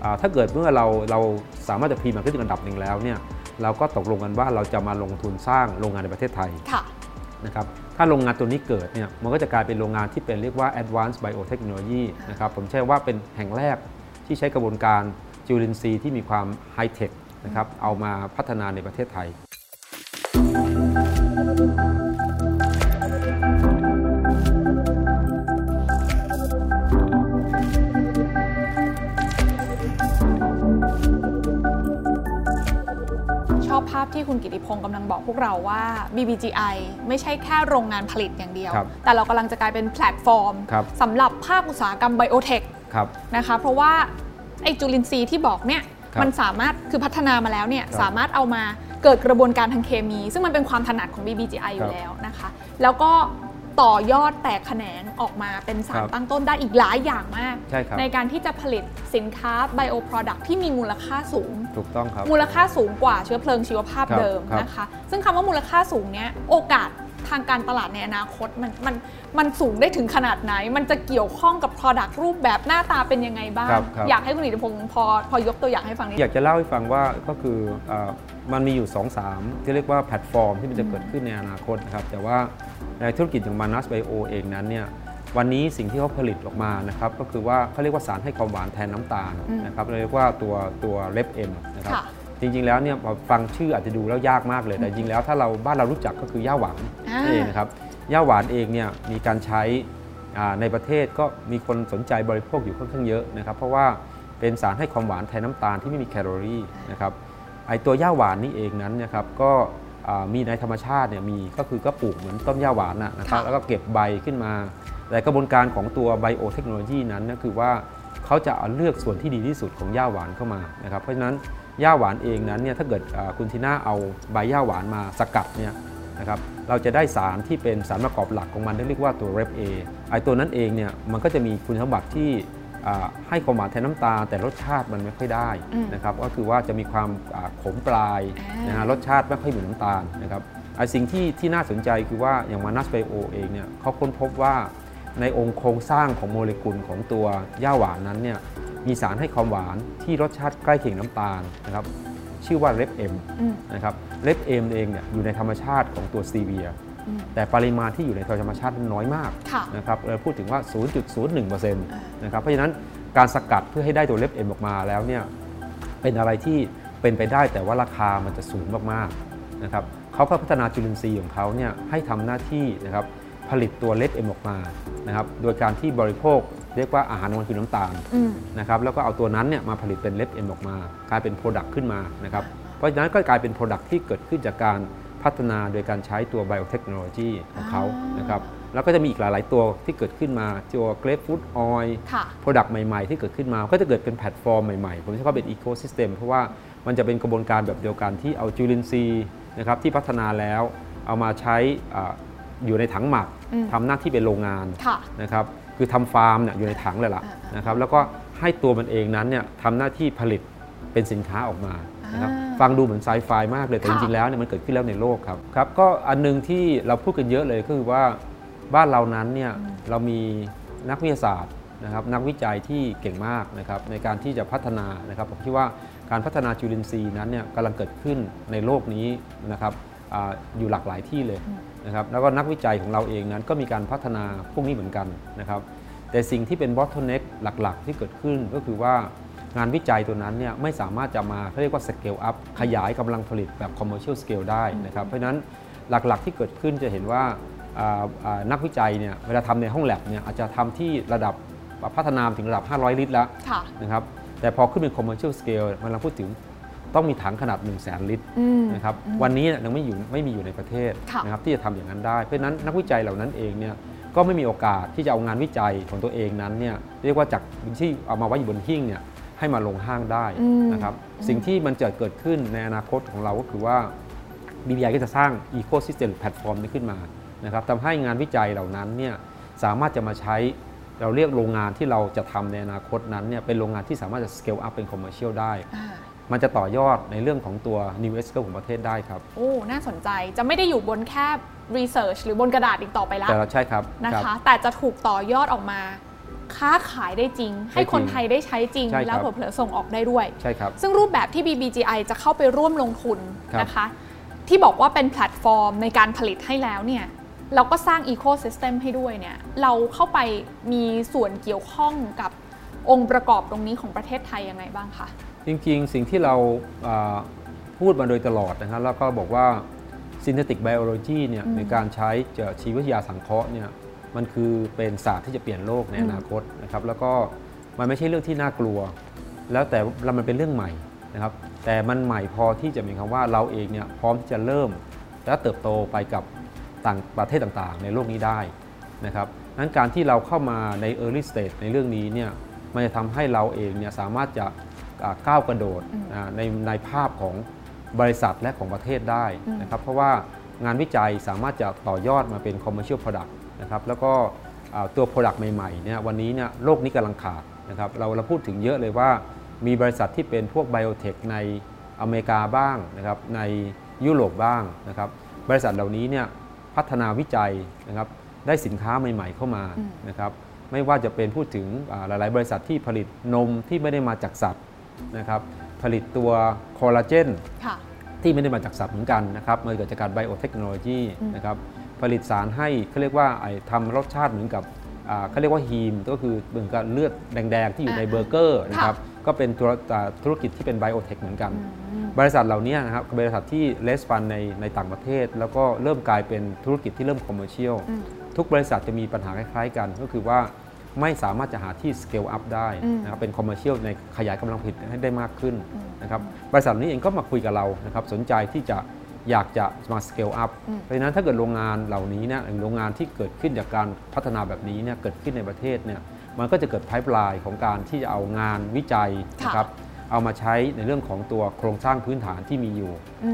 อ่าถ้าเกิดเมื่อเราเราสามารถจะ pre-marketing อันดับหนึ่งแล้วเนี่ยเราก็ตกลงกันว่าเราจะมาลงทุนสร้างโรงงานในประเทศไทยค่ะนะครับถ้าโรงงานตัวนี้เกิดเนี่ยมันก็จะกลายเป็นโรงงานที่เป็นเรียกว่า advanced biotechnology นะครับผมใช้ว่าเป็นแห่งแรกที่ใช้กระบวนการจุลินทรีย์ที่มีความไฮเทคนะครับเอามาพัฒนาในประเทศไทย ที่คุณกิติพงศ์กำลังบอกพวกเราว่า BBGI ไม่ใช่แค่โรงงานผลิตอย่างเดียวครับแต่เรากำลังจะกลายเป็นแพลตฟอร์มครับสำหรับภาคอุตสาหกรรม biotech ครับนะคะเพราะว่าไอจุลินทรีย์ที่บอกเนี่ยครับมันสามารถคือพัฒนามาแล้วเนี่ยครับสามารถเอามาเกิดกระบวนการทางเคมี ซึ่งมันเป็นความถนัดของ BBGI อครัยู่บแล้วนะคะ แล้วก็ ต่อยอดแตกแขนงออกมาเป็นสารครับตั้งต้นได้อีกหลายอย่างมาก ใช่ครับ ในการที่จะผลิตสินค้า bioproduct ที่มีมูลค่าสูง ถูกต้องครับ มูลค่าสูงกว่าเชื้อเพลิงชีวภาพครับเดิมครับ นะคะ ซึ่งคำว่ามูลค่าสูงเนี้ยโอกาสทางการตลาดในอนาคตมันมันมันสูงได้ถึงขนาดไหน มันจะเกี่ยวข้องกับ Product รูปแบบหน้าตาเป็นยังไงบ้าง ครับครับ อยากให้คุณอิทธิพงศ์พอพอยกตัวอย่างให้ฟังนิด อยากจะเล่าให้ฟังว่าก็คือเออ มันมีอยู่ 2 3 ที่เรียกว่าแพลตฟอร์มที่มันจะเกิดขึ้นในอนาคตนะครับ แต่ว่าในธุรกิจอย่างมานัสไบโอเองนั้นเนี่ยวันนี้สิ่งที่เขาผลิตออกมานะครับก็คือว่าเขาเรียกว่าสารให้ความหวานแทนน้ำตาลอืมนะครับเราเรียกว่าตัวตัวเลปเอ็มนะครับค่ะจริง ๆ แล้วเนี่ยพอฟังชื่ออาจจะดูแล้วยากมากเลย แต่จริงๆแล้วถ้าเราบ้านเรารู้จักก็คือย่าหวานอ่านั่นเองนะครับย่าหวานเองเนี่ยมีการใช้อ่าในประเทศก็มีคนสนใจบริโภคอยู่ค่อนข้างเยอะนะครับ เพราะว่าเป็นสารให้ความหวานแทนน้ำตาลที่ไม่มีแคลอรี่นะครับ ไอตัวย่าหวานนี่เองนั้นนะครับก็อ่ามีในธรรมชาติเนี่ยมีก็คือก็ปลูกเหมือนต้นย่าหวานนะนะครับค่ะแล้วก็เก็บใบขึ้นมา แต่กระบวนการของตัวไบโอเทคโนโลยีนั้นก็คือว่าเขาจะเอาเลือกส่วนที่ดีที่สุดของย่าหวานเข้ามานะครับเพราะฉะนั้นย่าหวานเองนั้นเนี่ยถ้าเกิดอ่าคุณทีน่าเอาใบย่าหวานมาสกัดเนี่ยนะครับเราจะได้สารที่เป็นสารประกอบหลักของมันที่เรียกว่าตัว REP A ไอตัวนั้นเองเนี่ยมันก็จะมีคุณสมบัติที่อ่า ให้ความหวานแทนน้ำตาลแต่รสชาติมันไม่ค่อยได้อืมนะครับก็คือว่าจะมีความอ่าขมปลายอ่านนะฮะรสชาติไม่ค่อยเหมือนน้ำตาลนะครับไอสิ่งที่ที่น่าสนใจคือว่าอย่างมานัสไบโอเองเนี่ยเขาค้นพบว่าในองค์โครงสร้างของโมเลกุลของตัวย่าหวานนั้นเนี่ยมีสารให้ความหวานที่รสชาติใกล้เคียงน้ำตาลนะครับชื่อว่า REP M อืมนะครับเลปเอมเองเนี่ยอยู่ในธรรมชาติของตัวซีเวียอืม แต่ปริมาณที่อยู่ในธรรมชาตินั้นน้อยมากค่ะนะครับเราพูดถึงว่า 0.01%นะครับเพราะฉะนั้นการสกัดเพื่อให้ได้ตัวเลปเอมออกมาแล้วเนี่ยเป็นอะไรที่เป็นไปได้แต่ว่าราคามันจะสูงมากๆนะครับเขาก็พัฒนาจุลินทรีย์ของเขาเนี่ยให้ทำหน้าที่นะครับผลิตตัว Reb M ออกมานะครับโดยการที่บริโภคเรียกว่าอาหารมันคือน้ำตาลอืมนะครับแล้วก็เอาตัวนั้นเนี่ยมาผลิตเป็น Reb M ออกมา กลายเป็น product ขึ้นมานะครับเพราะฉะนั้นก็กลายเป็น product ที่เกิดขึ้นจากการ พัฒนาโดยการใช้ตัว biotechnology ของเขาอ่านะครับแล้วก็จะมีอีกหลาย ๆ ตัวที่เกิดขึ้นมาตัว grapefruit oil ค่ะ product ใหม่ ๆ ที่เกิดขึ้นมา ก็จะเกิดเป็นแพลตฟอร์มใหม่ ๆ ผมใช้คำว่าเป็นอีโค y ิสเต็มเพราะว่ามันจะเป็นกระบวนการแบบเดียวกันที่เอาจุลินทรีย์นะครับที่พัฒนาแล้วเอามาใช้อ่าอยู่ในถังหมักอืมทำหน้าที่เป็นโรงงานค่ะนะครับคือทำฟาร์มเนี่ยอยู่ในถังเลยล่ะอ่าๆนะครับแล้วก็ให้ตัวมันเองนั้นเนี่ยทำหน้าที่ผลิตเป็นสินค้าออกมา นะครับอ่าฟังดูเหมือนไซไฟมากเลยแต่จค่ะริงๆแล้วเนี่ยมันเกิดขึ้นแล้วในโลกครับครับก็อันหนึงที่เราพูดกันเยอะเลยก็คือว่าบ้านเรานั้นเนี่ยเรามีนักวิทยาศาสตร์นะครับนักวิจัยที่เก่งมากนะครับในการที่จะพัฒนานะครับผมคิดว่าการพัฒนาจุลินทรีย์นั้นเนี่ยกำลังเกิดขึ้นในโลกนี้นะครับอาอยู่หลากหลายที่เลยนะครับแล้วก็นักวิจัยของเราเองนั้นก็มีการพัฒนาพวกนี้เหมือนกันนะครับแต่สิ่งที่เป็น bottleneck หลักๆ ที่เกิดขึ้นก็คือว่า งานวิจัยตัวนั้นเนี่ยไม่สามารถจะมาเขาเรียกว่า scale up ขยายกำลังผลิตแบบ commercial scale ได้นะครับ เพราะฉะนั้นหลักๆที่เกิดขึ้นจะเห็นว่าอ่าอ่านักวิจัยเนี่ยเวลาทำในห้องแลบเนี่ยอาจจะทำที่ระดับพัฒนาถึงระดับ 500 ลิตรแล้วค่ะนะครับแต่พอขึ้นเป็น commercial scale มันเราพูดถึงต้องมีถังขนาด 1 0 0 0 0แสนลิตรอืมนะครับวันนี้เนี่ยยังไม่อยู่ไม่มีอยู่ในประเทศค่ะนะครับที่จะทำอย่างนั้นได้ เพราะฉะนั้นนักวิจัยเหล่านั้นเองเนี่ยก็ไม่มีโอกาสที่จะเอางานวิจัยของตัวเองนั้นเนี่ยเรียกว่าจากที่เอามาไว้อยู่บนหิ้งเนี่ย ให้มาลงห้างได้อืมนะครับสิ่งที่มันจะเกิดขึ้นในอนาคตของเราก็คือว่า BBI ก็จะสร้าง Ecosystem แพลตฟอร์มนี้ขึ้นมานะครับทำให้งานวิจัยเหล่านั้นเนี่ยสามารถจะมาใช้เราเรียกโรงงานที่เราจะทำในอนาคตนั้นเนี่ยเป็นโรงงานที่สามารถจะ scale up เป็น commercial ได้อ่ามันจะต่อยอดในเรื่องของตัว New S ของประเทศได้ครับ โอ้ น่าสนใจจะไม่ได้อยู่บนแค่ research หรือบนกระดาษอีกต่อไปแล้วแต่เราใช่ครับนะรับคะ แต่จะถูกต่อยอดออกมา ค้าขายได้จริง ให้คนได้จริงไทยได้ใช้จริงใช่ครับแล้วเผลอๆส่งออกได้ด้วยใช่ครับซึ่งรูปแบบที่ BBGI จะเข้าไปร่วมลงทุนครับนะคะ ที่บอกว่าเป็นแพลตฟอร์มในการผลิตให้แล้วเนี่ยเราก็สร้าง Ecosystem ให้ด้วยเนี่ยเราเข้าไปมีส่วนเกี่ยวข้องกับองค์ประกอบตรงนี้ของประเทศไทยยังไงบ้างคะจริงๆ สิ่งที่เราอ่าพูดมาโดยตลอดนะครับแล้วก็บอกว่า synthetic biology เนี่ยในการใช้เจอชีววิทยาสังเคราะห์เนี่ย มันคือเป็นศาสตร์ที่จะเปลี่ยนโลกในอนาคตนะครับแล้วก็มันไม่ใช่เรื่องที่น่ากลัว แล้วแต่แล้วมันเป็นเรื่องใหม่นะครับแต่มันใหม่พอที่จะมีคำว่าเราเองเนี่ยพร้อมที่จะเริ่ม และเติบโตไปกับต่างประเทศต่างๆ ในโลกนี้ได้นะครับนั้นการที่เราเข้ามาใน early stage ในเรื่องนี้เนี่ยมันจะทำให้เราเองเนี่ยสามารถจะก้าวกระโดดในในภาพของบริษัทและของประเทศได้นะครับเพราะว่างานวิจัยสามารถจะต่อยอดมาเป็น commercial product นะครับแล้วก็อ่าตัว product ใหม่ๆเนี่ยวันนี้เนี่ยโลกนี้กำลังขาดนะครับเราเราพูดถึงเยอะเลยว่ามีบริษัทที่เป็นพวกไบโอเทคในอเมริกาบ้างนะครับในยุโรปบ้างนะครับบริษัทเหล่านี้เนี่ยพัฒนาวิจัยนะครับได้สินค้าใหม่ ๆ เข้ามานะครับไม่ว่าจะเป็นพูดถึงอ่าหลาย ๆ บริษัทที่ผลิตนมที่ไม่ได้มาจากสัตว์นะครับผลิตตัวคอลลาเจนค่ะที่ไม่ได้มาจากสัตว์เหมือนกันนะครับมันเกิดจากการไบโอเทคโนโลยีนะครับ ผลิตสารให้เขาเรียกว่าไอ้ทำรสชาติเหมือนกับอ่าเขาเรียกว่า heme ก็คือเหมือนกับเลือดแดง ๆ ที่อยู่ในอ่าเบอร์เกอร์นะครับก็เป็นธุรอ่าธุรกิจที่เป็น biotech เหมือนกัน บริษัทเหล่านี้นะครับบริษัทที่ raise fund ในในต่างประเทศ แล้วก็เริ่มกลายเป็นธุรกิจที่เริ่ม commercial ทุกบริษัทจะมีปัญหาคล้าย ๆ กัน ก็คือว่าไม่สามารถจะหาที่ scale up ได้นะครับเป็น commercial ในขยายกำลังผลิตให้ได้มากขึ้นนะครับบริษัทนี้เองก็มาคุยกับเรานะครับสนใจที่จะ อยากจะมา scale up เพราะฉะนั้นถ้าเกิดโรงงานเหล่านี้เนี่ยโรงงานที่เกิดขึ้นจากการพัฒนาแบบนี้เนี่ยเกิดขึ้นในประเทศเนี่ยมันก็จะเกิด pipeline ของการที่จะเอางานวิจัยนะครับเอามาใช้ในเรื่องของตัวโครงสร้างพื้นฐานที่มีอยู่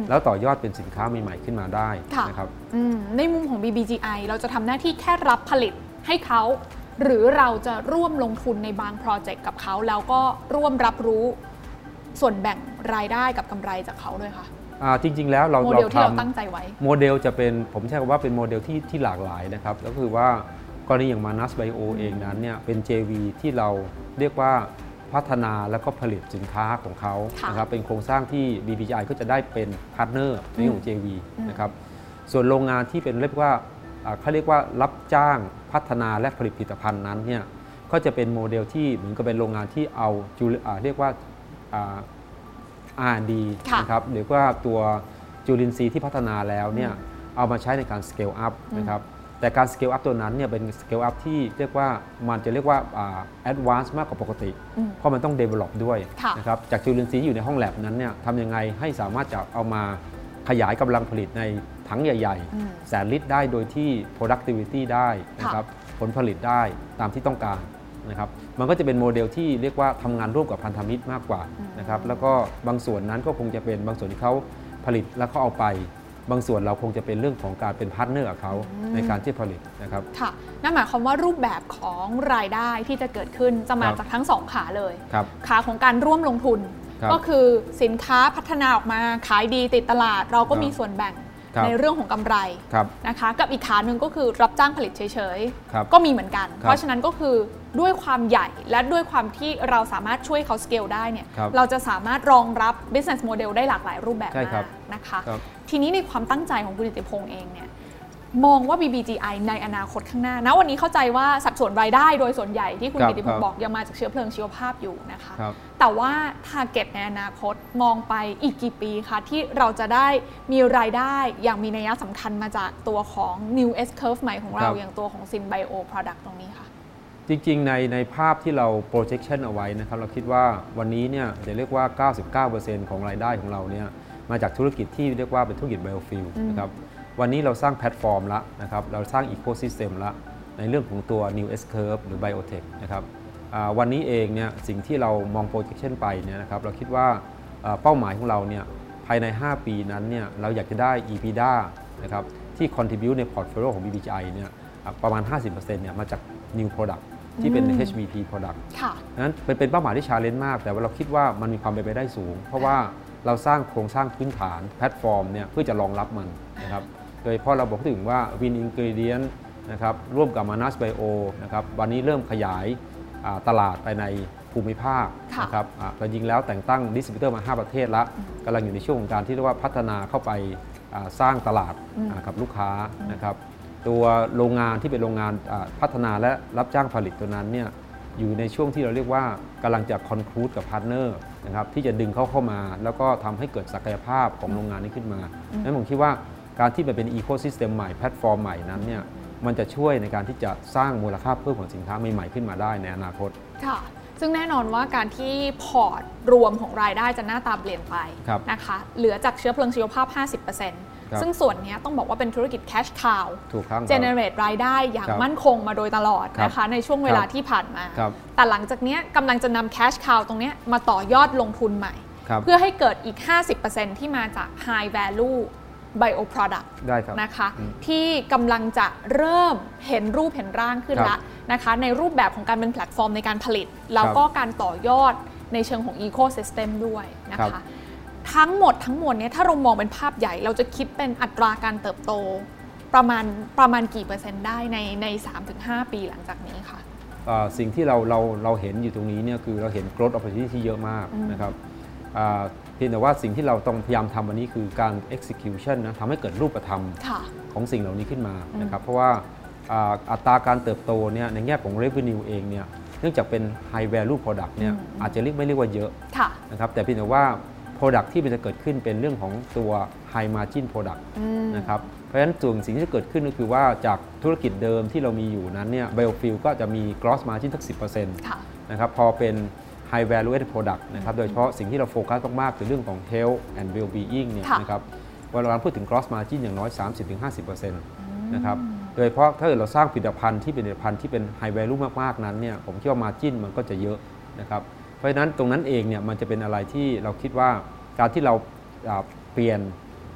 แล้วต่อยอดเป็นสินค้าใหม่ๆขึ้นมาได้ค่ะนะครับอืมในมุมของ BBGI เราจะทำหน้าที่แค่รับผลิตให้เขาหรือเราจะร่วมลงทุนในบางโปรเจกต์กับเขาแล้วก็ร่วมรับรู้ส่วนแบ่งรายได้กับกำไรจากเขาด้วยค่ะอ่า จริง ๆ แล้วเราโมเดลเราที่เราทำตั้งใจไว้ โมเดลจะเป็นผมใช้คำว่าเป็นโมเดลที่ที่หลากหลายนะครับ ก็คือว่ากรณีอย่าง Manas Bio เองนั้นเนี่ยเป็น JV ที่เราเรียกว่าพัฒนาแล้วก็ผลิตสินค้าของเขาค่ะนะครับเป็นโครงสร้างที่ BBGI ก็จะได้เป็น partner ในเรื่องของ JV นะครับส่วนโรงงานที่เป็นเรียกว่าอ่าเขาเรียกว่ารับจ้างพัฒนาและผลิตผลิตภัณฑ์นั้นเนี่ยก็จะเป็นโมเดลที่เหมือนกับเป็นโรงงานที่เอาจุลอ่าเรียกว่าอ่า R&D ค่ะนะครับหรือว่าตัวจุลินทรีย์ที่พัฒนาแล้วเนี่ยเอามาใช้ในการ scale up นะครับแต่การ scale up ตัวนั้นเนี่ยเป็น scale up ที่เรียกว่ามันจะเรียกว่าอ่า advance มากกว่าปกติอืมเพราะมันต้อง develop ด้วยค่ะนะครับจากจุลินทรีย์ที่อยู่ในห้องแลบนั้นเนี่ยทำยังไงให้สามารถจะเอามาขยายกำลังผลิตในถังใหญ่อืมๆแสนลิตรได้โดยที่ productivity ได้นะครับผลผลิตได้ตามที่ต้องการ นะครับมันก็จะเป็นโมเดลที่เรียกว่าทำงานร่วมกับพันธมิตรมากกว่านะครับแล้วก็บางส่วนนั้นก็คงจะเป็นบางส่วนที่เขาผลิตแล้วเขาเอาไป บางส่วนเราคงจะเป็นเรื่องของการเป็น partner กับเขาในการที่ผลิตนะครับค่ะนั่นหมายความว่ารูปแบบของรายได้ที่จะเกิดขึ้นจะมาครับจากทั้งสองขาเลยครับขาของการร่วมลงทุนครับก็คือสินค้าพัฒนาออกมาขายดีติดตลาด เราก็ครับมีส่วนแบ่งครับในเรื่องของกำไรครับนะคะ กับอีกขาหนึ่งก็คือรับจ้างผลิตเฉยครับๆก็มีเหมือนกันครับเพราะฉะนั้นก็คือ ด้วยความใหญ่และด้วยความที่เราสามารถช่วยเขาสเกลได้เนี่ยครับเราจะสามารถรองรับ business model ได้หลากหลายรูปแบบใช่ครัมาบกนะคะครับทีนี้ในความตั้งใจของคุณอิทธิพงษ์เองเนี่ยมองว่า BBGI ในอนาคตข้างหน้านะวันนี้เข้าใจว่าสัดส่วนรายได้โดยส่วนใหญ่ที่คุณครับกิติพงครัศ์บบอกยังมาจากเชื้อเพลิงชีวภาพอยู่นะคะครับแต่ว่า t a r g e t ในอนาคตมองไปอีกกี่ปีคะที่เราจะได้มีรายได้อย่างมีนัยสำคัญมาจากตัวของ New S Curve ใหม่ของเราครับอย่างตัวของ Sin Bio Product ตรงนี้ค่ะ จริงๆ ในในภาพที่เรา projection เอาไว้นะครับ เราคิดว่าวันนี้เนี่ยจะเรียกว่า 99%ของรายได้ของเราเนี่ยมาจากธุรกิจที่เรียกว่าเป็นธุรกิจ biofuel นะครับวันนี้เราสร้างแพลตฟอร์มละนะครับเราสร้าง ecosystem ละในเรื่องของตัว new S curve หรือ biotech นะครับอ่าวันนี้เองเนี่ยสิ่งที่เรามอง projection ไปเนี่ยนะครับเราคิดว่าอ่าเป้าหมายของเราเนี่ยภายใน 5 ปีนั้นเนี่ยเราอยากจะได้ EBITDA นะครับที่ contribute ใน portfolio ของ BBGI เนี่ยอะประมาณ 50%เนี่ยมาจาก new product ที่เป็น HVP product ค่ะนั้นเป็นเป็นเป้าหมายที่ challenge มาก แต่ว่าเราคิดว่ามันมีความเป็นไปได้สูง เพราะว่าเราสร้างโครงสร้างพื้นฐานแพลตฟอร์มเนี่ยเพื่อจะรองรับมันนะครับโดยเฉพาะเราบอกถึงว่า Win Ingredient นะครับร่วมกับ Manus Bio นะครับวันนี้เริ่มขยายอ่าตลาดไปในภูมิภาคค่ะนะครับอ่าแต่จริงแล้วแต่งตั้ง distributor มา 5 ประเทศละกำลังอยู่ในช่วงของการที่เรียกว่าพัฒนาเข้าไปอ่าสร้างตลาดอ่ากับลูกค้านะครับ ตัวโรงงานที่เป็นโรงงานพัฒนาและรับจ้างผลิตตัวนั้นเนี่ยอยู่ในช่วงที่เราเรียกว่ากำลังจะ conclude กับ partner นะครับที่จะดึงเขาเข้ามา แล้วก็ทำให้เกิดศักยภาพของโรงงานนี้ขึ้นมาดังนั้นผมคิดว่าการที่มันเป็น ecosystem ใหม่แพลตฟอร์มใหม่นั้นเนี่ยมันจะช่วยในการที่จะสร้างมูลค่าเพิ่มของสินค้าใหม่ๆขึ้นมาได้ในอนาคตค่ะ ซึ่งแน่นอนว่าการที่พอร์ตรวมของรายได้จะหน้าตาเปลี่ยนไปครับนะคะ เหลือจากเชื้อเพลิงชีวภาพครับ50%ซึ่งส่วนเนี้ยต้องบอกว่าเป็นธุรกิจ cash cow ถูกครับ generate รายได้อย่างครับมั่นคงมาโดยตลอดครับนะคะในช่วงเวลาครับที่ผ่านมาครับแต่หลังจากเนี้ยกำลังจะนำ cash cow ตรงเนี้ยมาต่อยอดลงทุนใหม่ครับเพื่อให้เกิดอีก 50%ที่มาจาก high value bio product ได้ครับนะคะอืมที่กำลังจะเริ่มเห็นรูปเห็นร่างขึ้นครัละบนะคะในรูปแบบของการเป็นแพลตฟอร์มในการผลิต แล้วก็การต่อยอดในเชิงของ Ecosystem ด้วยนะครัคะบทั้งหมดทั้งมวลเนี้ยถ้าเรามองเป็นภาพใหญ่ เราจะคิดเป็นอัตราการเติบโตประมาณประมาณกี่เปอร์เซ็นต์ได้ในใน 3-5 ปีหลังจากนี้ค่ะอ่าสิ่งที่เราเราเราเห็นอยู่ตรงนี้เนี่ยคือเราเห็น growth opportunity ที่เยอะมากนะครับอ่า เพียงแต่ว่าสิ่งที่เราต้องพยายามทำวันนี้คือการ execution นะทำให้เกิดรูปธรรมค่ะของสิ่งเหล่านี้ขึ้นมานะครับเพราะว่าอ่าอัตราการเติบโตเนี่ยในแง่ของ revenue เองเนี่ยเนื่องจากเป็น high value product เนี่ยอาจจะเรียกไม่เรียกว่าเยอะค่ะนะครับแต่เพียงแต่ว่า Product ที่มันจะเกิดขึ้นเป็นเรื่องของตัว High Margin Product อืมนะครับเพราะฉะนั้นส่วนสิ่งที่จะเกิดขึ้นก็คือว่าจากธุรกิจเดิมที่เรามีอยู่นั้นเนี่ย Biofuel ก็จะมี Gross Margin สัก 10%ค่ะนะครับพอเป็น High Value Added Product นะครับโดยเฉพาะสิ่งที่เราโฟกัสมากๆคือเรื่องของ Health and Well-being เนี่ยค่ะนะครับเวลาเราพูดถึง Gross Margin อย่างน้อย 30-50%นะครับโดยเฉพาะถ้าเกิดเราสร้างผลิตภัณฑ์ที่เป็นผลิตภัณฑ์ที่เป็น High Value มากๆนั้นเนี่ยผมคิดว่า Margin มันก็จะเยอะนะครับเพราะฉะนั้นตรงนั้นเองเนี่ยมันจะเป็นอะไรที่เราคิดว่าการที่เราอ่าเปลี่ยน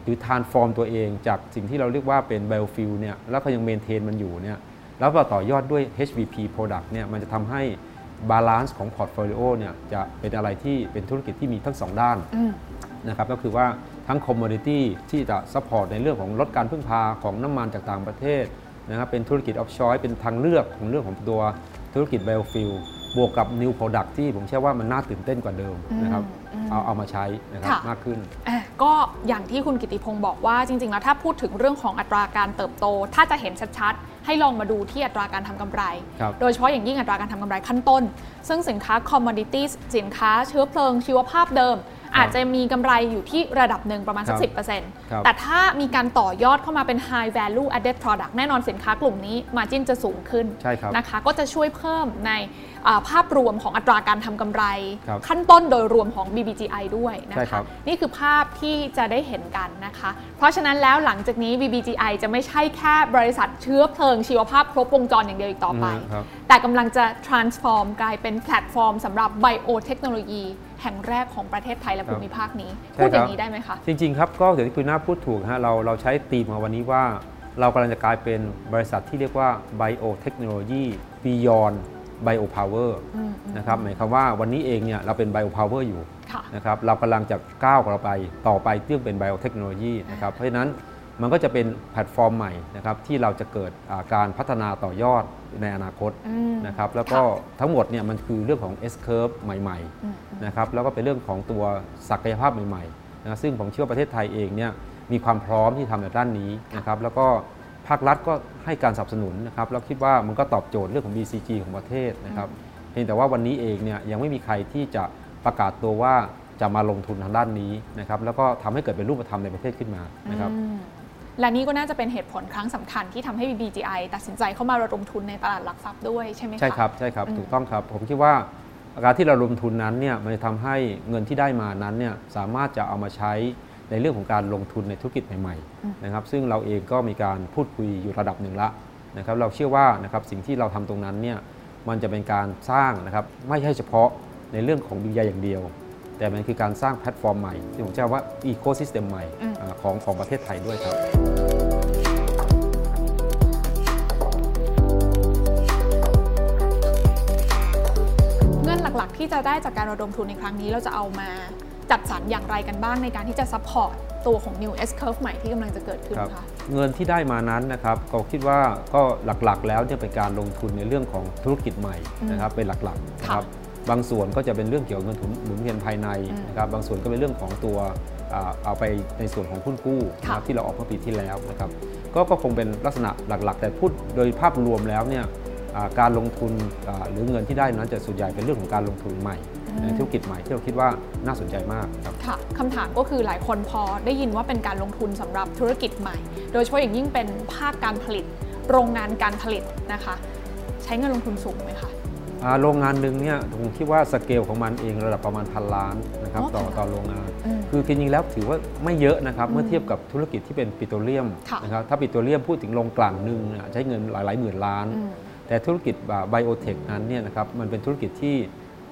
หรือ transform ตัวเองจากสิ่งที่เราเรียกว่าเป็น biofuel เนี่ยแล้วก็ยัง maintain มันอยู่เนี่ยแล้วเราต่อยอดด้วย HVP product เนี่ยมันจะทำให้ balance ของ portfolio เนี่ยจะเป็นอะไรที่เป็นธุรกิจที่มีทั้งสองด้านอืมนะครับก็คือว่าทั้ง commodity ที่จะ support ในเรื่องของลดการพึ่งพาของน้ำมันจากต่างประเทศนะครับเป็นธุรกิจ off shore เป็นทางเลือกของเรื่องของตัวธุรกิจ biofuel บ วกกับ new product ที่ผมเชื่อว่ามันน่าตื่นเต้นกว่าเดิมนะครับอืมเอาเอามาใช้นะครับค่ะมากขึ้นอะก็อย่างที่คุณกิติพงศ์บอกว่าจริง ๆ แล้วถ้าพูดถึงเรื่องของอัตราการเติบโต ถ้าจะเห็นชัดๆ ให้ลองมาดูที่อัตราการทำกำไรครับโดยเฉพาะอย่างยิ่งอัตราการทำกำไรขั้นต้น ซึ่งสินค้า commodities สินค้าเชื้อเพลิงชีวภาพเดิม อาจจะมีกำไรอยู่ที่ระดับหนึ่งประมาณสักครับครับ10%แต่ถ้ามีการต่อยอดเข้ามาเป็น high value added product แน่นอนสินค้ากลุ่มนี้ margin จะสูงขึ้นใช่ครับนะคะก็จะช่วยเพิ่มในอ่าภาพรวมของอัตราการทำกำไรครับขั้นต้นโดยรวมของ BBGI ด้วยนะใช่ครัคะบนี่คือภาพที่จะได้เห็นกันนะคะ เพราะฉะนั้นแล้วหลังจากนี้ BBGI จะไม่ใช่แค่บริษัทเชื้อเพลิงชีวภาพครบวงจรอย่างเดียวอีกต่อไปอืมครับแต่กำลังจะ transform กลายเป็นแพลตฟอร์มสำหรับ biotechnology แห่งแรกของประเทศไทยและครับภูมิภาคนี้ใช่พูดอครับย่างนี้ได้ไหมคะจริงๆครับก็อย่างที่คุณน้าพูดถูกฮะเราเราใช้ธีมมาวันนี้ว่า เรากำลังจะกลายเป็นบริษัทที่เรียกว่า biotechnology beyond biopower อืมนะครับหมายความว่าวันนี้เองเนี่ยเราเป็น biopower อยู่ค่ะนะครับเรากำลังจะก้าวเราไปต่อไปเรื่องเป็น biotechnology นะครับเพราะฉะนั้น มันก็จะเป็นแพลตฟอร์มใหม่นะครับที่เราจะเกิดอ่าการพัฒนาต่อยอดในอนาคตอืมนะครับแล้วก็ค่ะทั้งหมดเนี่ยมันคือเรื่องของ S curve ใหม่อืมๆนะครับแล้วก็เป็นเรื่องของตัวศักยภาพใหม่ๆนะซึ่งผมเชื่อว่าประเทศไทยเองเนี่ยมีความพร้อมที่ทำในด้านนี้นะครับแล้วก็ภาครัฐก็ให้การสนับสนุนนะครับแล้วคิดว่ามันก็ตอบโจทย์เรื่องของ BCG ของประเทศนะครับเพียงแต่ว่าวันนี้เองเนี่ยยังไม่มีใครที่จะประกาศตัวว่าจะมาลงทุนทางด้านนี้นะครับแล้วก็ทำให้เกิดเป็นรูปธรรมในประเทศขึ้นมานะครับอืม และนี่ก็น่าจะเป็นเหตุผลครั้งสำคัญที่ทำให้ BBGI ตัดสินใจเข้ามาระดมทุนในตลาดหลักทรัพย์ด้วยใช่ไหมคะใช่ครับใช่ครับอืมถูกต้องครับผมคิดว่าการที่เราลงทุนนั้นเนี่ยมันจะทำให้เงินที่ได้มานั้นเนี่ยสามารถจะเอามาใช้ในเรื่องของการลงทุนในธุรกิจใหม่ๆนะครับซึ่งเราเองก็มีการพูดคุยอยู่ระดับหนึ่งละนะครับเราเชื่อว่านะครับสิ่งที่เราทำตรงนั้นเนี่ยมันจะเป็นการสร้างนะครับไม่ใช่เฉพาะในเรื่องของบิยาอย่างเดียว แต่มันคือการสร้างแพลตฟอร์มใหม่ที่ผมจะว่า ecosystem ใหม่อืมอ่าของของประเทศไทยด้วยครับเงื่อนหลักๆ ที่จะได้จากการระดมทุนในครั้งนี้เราจะเอามาจัดสรรอย่างไรกันบ้างในการที่จะ supportตัวของ New S Curve ใหม่ที่กำลังจะเกิดขึ้นครับคะเงินที่ได้มานั้นนะครับก็คิดว่าก็หลักๆ แล้วเนี่ยเป็นการลงทุนในเรื่องของธุรกิจใหม่นะครับเป็นหลักๆนะครับ บางส่วนก็จะเป็นเรื่องเกี่ยวกับเงินทุนหมุนเวียนภายในอืมนะครับบางส่วนก็เป็นเรื่องของตัวอ่าเอาไปในส่วนของหุ้นกู้นะคค่ะรับที่เราออกเมื่อปีที่แล้วนะครับก็ก็คงเป็นลักษณะหลักๆ แต่พูดโดยภาพรวมแล้วเนี่ยอ่าการลงทุนอ่าหรือเงินที่ได้นั้นจะส่วนใหญ่เป็นเรื่องของการลงทุนใหม่ในธุรกิจใหม่ที่เราคิดว่าน่าสนใจมากครับค่ะคำถามก็คือหลายคนพอได้ยินว่าเป็นการลงทุนสำหรับธุรกิจใหม่ โดยเฉพาะอย่างยิ่งเป็นภาคการผลิต โรงงานการผลิตนะคะ ใช้เงินลงทุนสูงไหมคะอ่า โรงงานหนึ่งเนี่ยผมคิดว่าสเกลของมันเองระดับประมาณพันล้านนะครับอ๋อต่อพันล้านต่อโรงงานอืมคือจริงๆแล้วถือว่าไม่เยอะนะครับอืมเมื่อเทียบกับธุรกิจที่เป็นปิโตรเลียมค่ะนะครับถ้าปิโตรเลียมพูดถึงโรงกลั่นหนึ่งเนี่ยใช้เงินหลายๆหมื่นล้านอืมแต่ธุรกิจไบโอเทคนั้นเนี่ยนะครับมันเป็นธุรกิจที่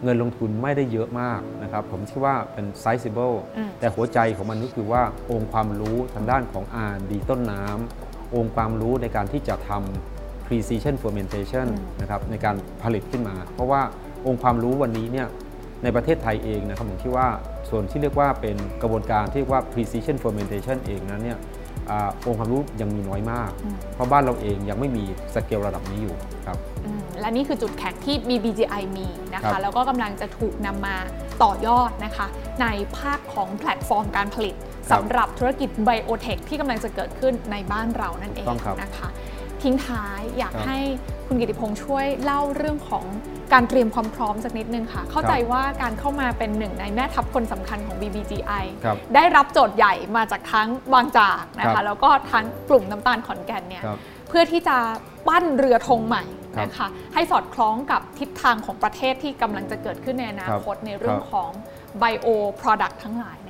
เงินลงทุนไม่ได้เยอะมากนะครับผมคิดว่าเป็น sizable อืมแต่หัวใจของมันก็คือว่าองค์ความรู้ทางด้านของ R&D ต้นน้ำองค์ความรู้ในการที่จะทำ precision fermentation อืมนะครับในการผลิตขึ้นมา เพราะว่าองค์ความรู้วันนี้เนี่ยในประเทศไทยเองนะครับผมคิดว่าส่วนที่เรียกว่าเป็นกระบวนการที่เรียกว่า precision fermentation เองนั้นเนี่ยอาองค์ความรู้ยังมีน้อยมากอืมเพราะบ้านเราเองยังไม่มีสเกลระดับนี้อยู่ครับอืมและนี่คือจุดแข็งที่ BBGI มีนะคะครับแล้วก็กำลังจะถูกนำมาต่อยอดนะคะ ในภาคของแพลตฟอร์มการผลิตสำหรับธุรกิจ biotech ที่กำลังจะเกิดขึ้นในบ้านเรานั่นเองถูกต้องครับนะคะ ทิ้งท้ายอยากครับให้คุณกิติพงษ์ช่วยเล่าเรื่องของการเตรียมความพร้อมสักนิดนึงค่ะ เข้าใจว่าการเข้ามาเป็นหนึ่งในแม่ทัพคนสำคัญของ BBGI ครับได้รับโจทย์ใหญ่มาจากทั้งบางจากนะคะครับแล้วก็ทั้งกลุ่มน้ำตาลขอนแก่นเนี่ยครับเพื่อที่จะปั้นเรือธงใหม่ครับนะคะให้สอดคล้องกับทิศทางของประเทศที่กำลังจะเกิดขึ้นในอนาคตในเรื่องครับของ Bio Product ทั้งหลายเน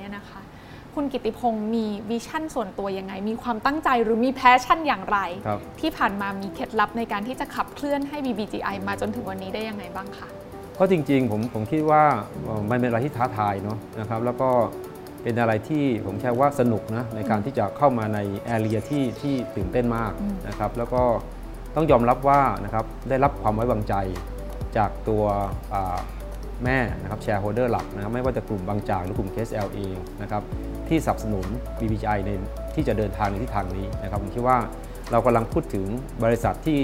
ี่ยนะ คะคุณกิติพงศ์มี vision ส่วนตัวยังไง มีความตั้งใจหรือมี passion อย่างไรครับที่ผ่านมามีเคล็ดลับในการที่จะขับเคลื่อนให้ BBGI มาจนถึงวันนี้ได้ยังไงบ้างคะก็จริงๆผมผมคิดว่าเอ่อมันเป็นอะไรที่ท้าทายเนาะนะครับแล้วก็เป็นอะไรที่ผมคิดว่าสนุกนะในการที่จะเข้ามาในแอเรียที่ที่ตื่นเต้นมากอืมนะครับแล้วก็ต้องยอมรับว่านะครับได้รับความไว้วางใจจากตัวอ่า แม่นะครับแชร์โฮเดอร์หลักนะครับไม่ว่าจะกลุ่มบางจากหรือกลุ่ม KSL เองนะครับที่สนับสนุน BBI ในที่จะเดินทางในทิศทางนี้นะครับผมคิดว่าเรากำลังพูดถึงบริษัทที่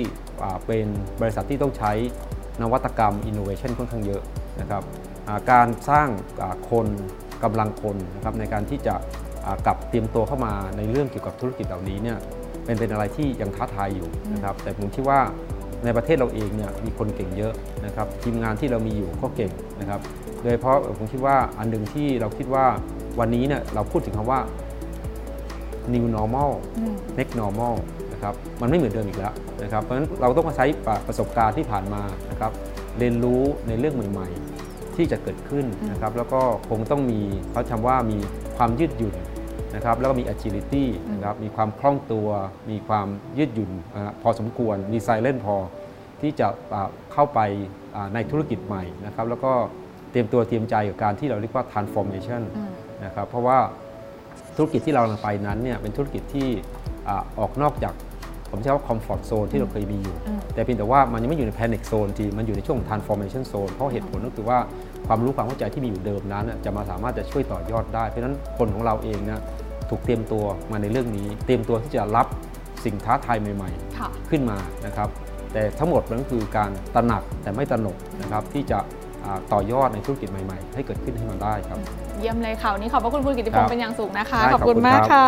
เป็นบริษัทที่ต้องใช้นวัตกรรม innovation ค่อนข้างเยอะนะครับการสร้างคนกำลังคนนะครับในการที่จะกลับเตรียมตัวเข้ามาในเรื่องเกี่ยวกับธุรกิจเหล่านี้เนี่ยเป็นเป็นอะไรที่ยังท้าทายอยู่นะครับแต่ผมคิดว่า ในประเทศเราเองเนี่ยมีคนเก่งเยอะนะครับทีมงานที่เรามีอยู่ก็เก่งนะครับโดโดยเฉพาะผมคิดว่าอันหนึ่งที่เราคิดว่าวันนี้เนี่ยเราพูดถึงคำว่า new normal อืม next normal นะครับมันไม่เหมือนเดิมอีกแล้วนะครับเพราะฉะนั้นเราต้องมาใช้ประสบการณ์ที่ผ่านมานะครับเรียนรู้ในเรื่องใหม่ๆ ที่จะเกิดขึ้นนะครับแล้วก็คงต้องมีเขาทำว่ามีความยืดหยุ่น นะครับแล้วก็มี agility นะครับมีความคล่องตัว มีความยืดหยุ่นอ่าพอสมควร มี silent พอ ที่จะอ่าเข้าไปอ่าในธุรกิจใหม่นะครับแล้วก็เตรียมตัวเตรียมใจกับการที่เราเรียกว่า transformation อืมนะครับเพราะว่าธุรกิจที่เรากำลังไปนั้นเนี่ยเป็นธุรกิจที่อ่าออกนอกจากผมใช้ว่า comfort zone ที่เราเคยมีอยู่อืมแต่เพียงแต่ว่ามันยังไม่อยู่ใน panic zone ทีมันอยู่ในช่วงของ transformation zone เพราะเหตุผลก็คือว่าความรู้ความเข้าใจที่มีอยู่เดิมนั้นน่ะจะมาสามารถจะช่วยต่อยอดได้ เพราะฉะนั้นคนของเราเองนะ ถูกเตรียมตัวมาในเรื่องนี้ เตรียมตัวที่จะรับสิ่งท้าทายใหม่ ๆ ขึ้นมานะครับ แต่ทั้งหมดนั่นคือการตระหนักแต่ไม่ตระหนกนะครับที่จะต่อยอดในธุรกิจใหม่ๆ ให้เกิดขึ้นให้มันได้ครับ เยี่ยมเลยข่าวนนี้ขอบพระคุณคุณกิติพงศ์เป็นอย่างสูงนะคะ ขอบคุณมากค่ะ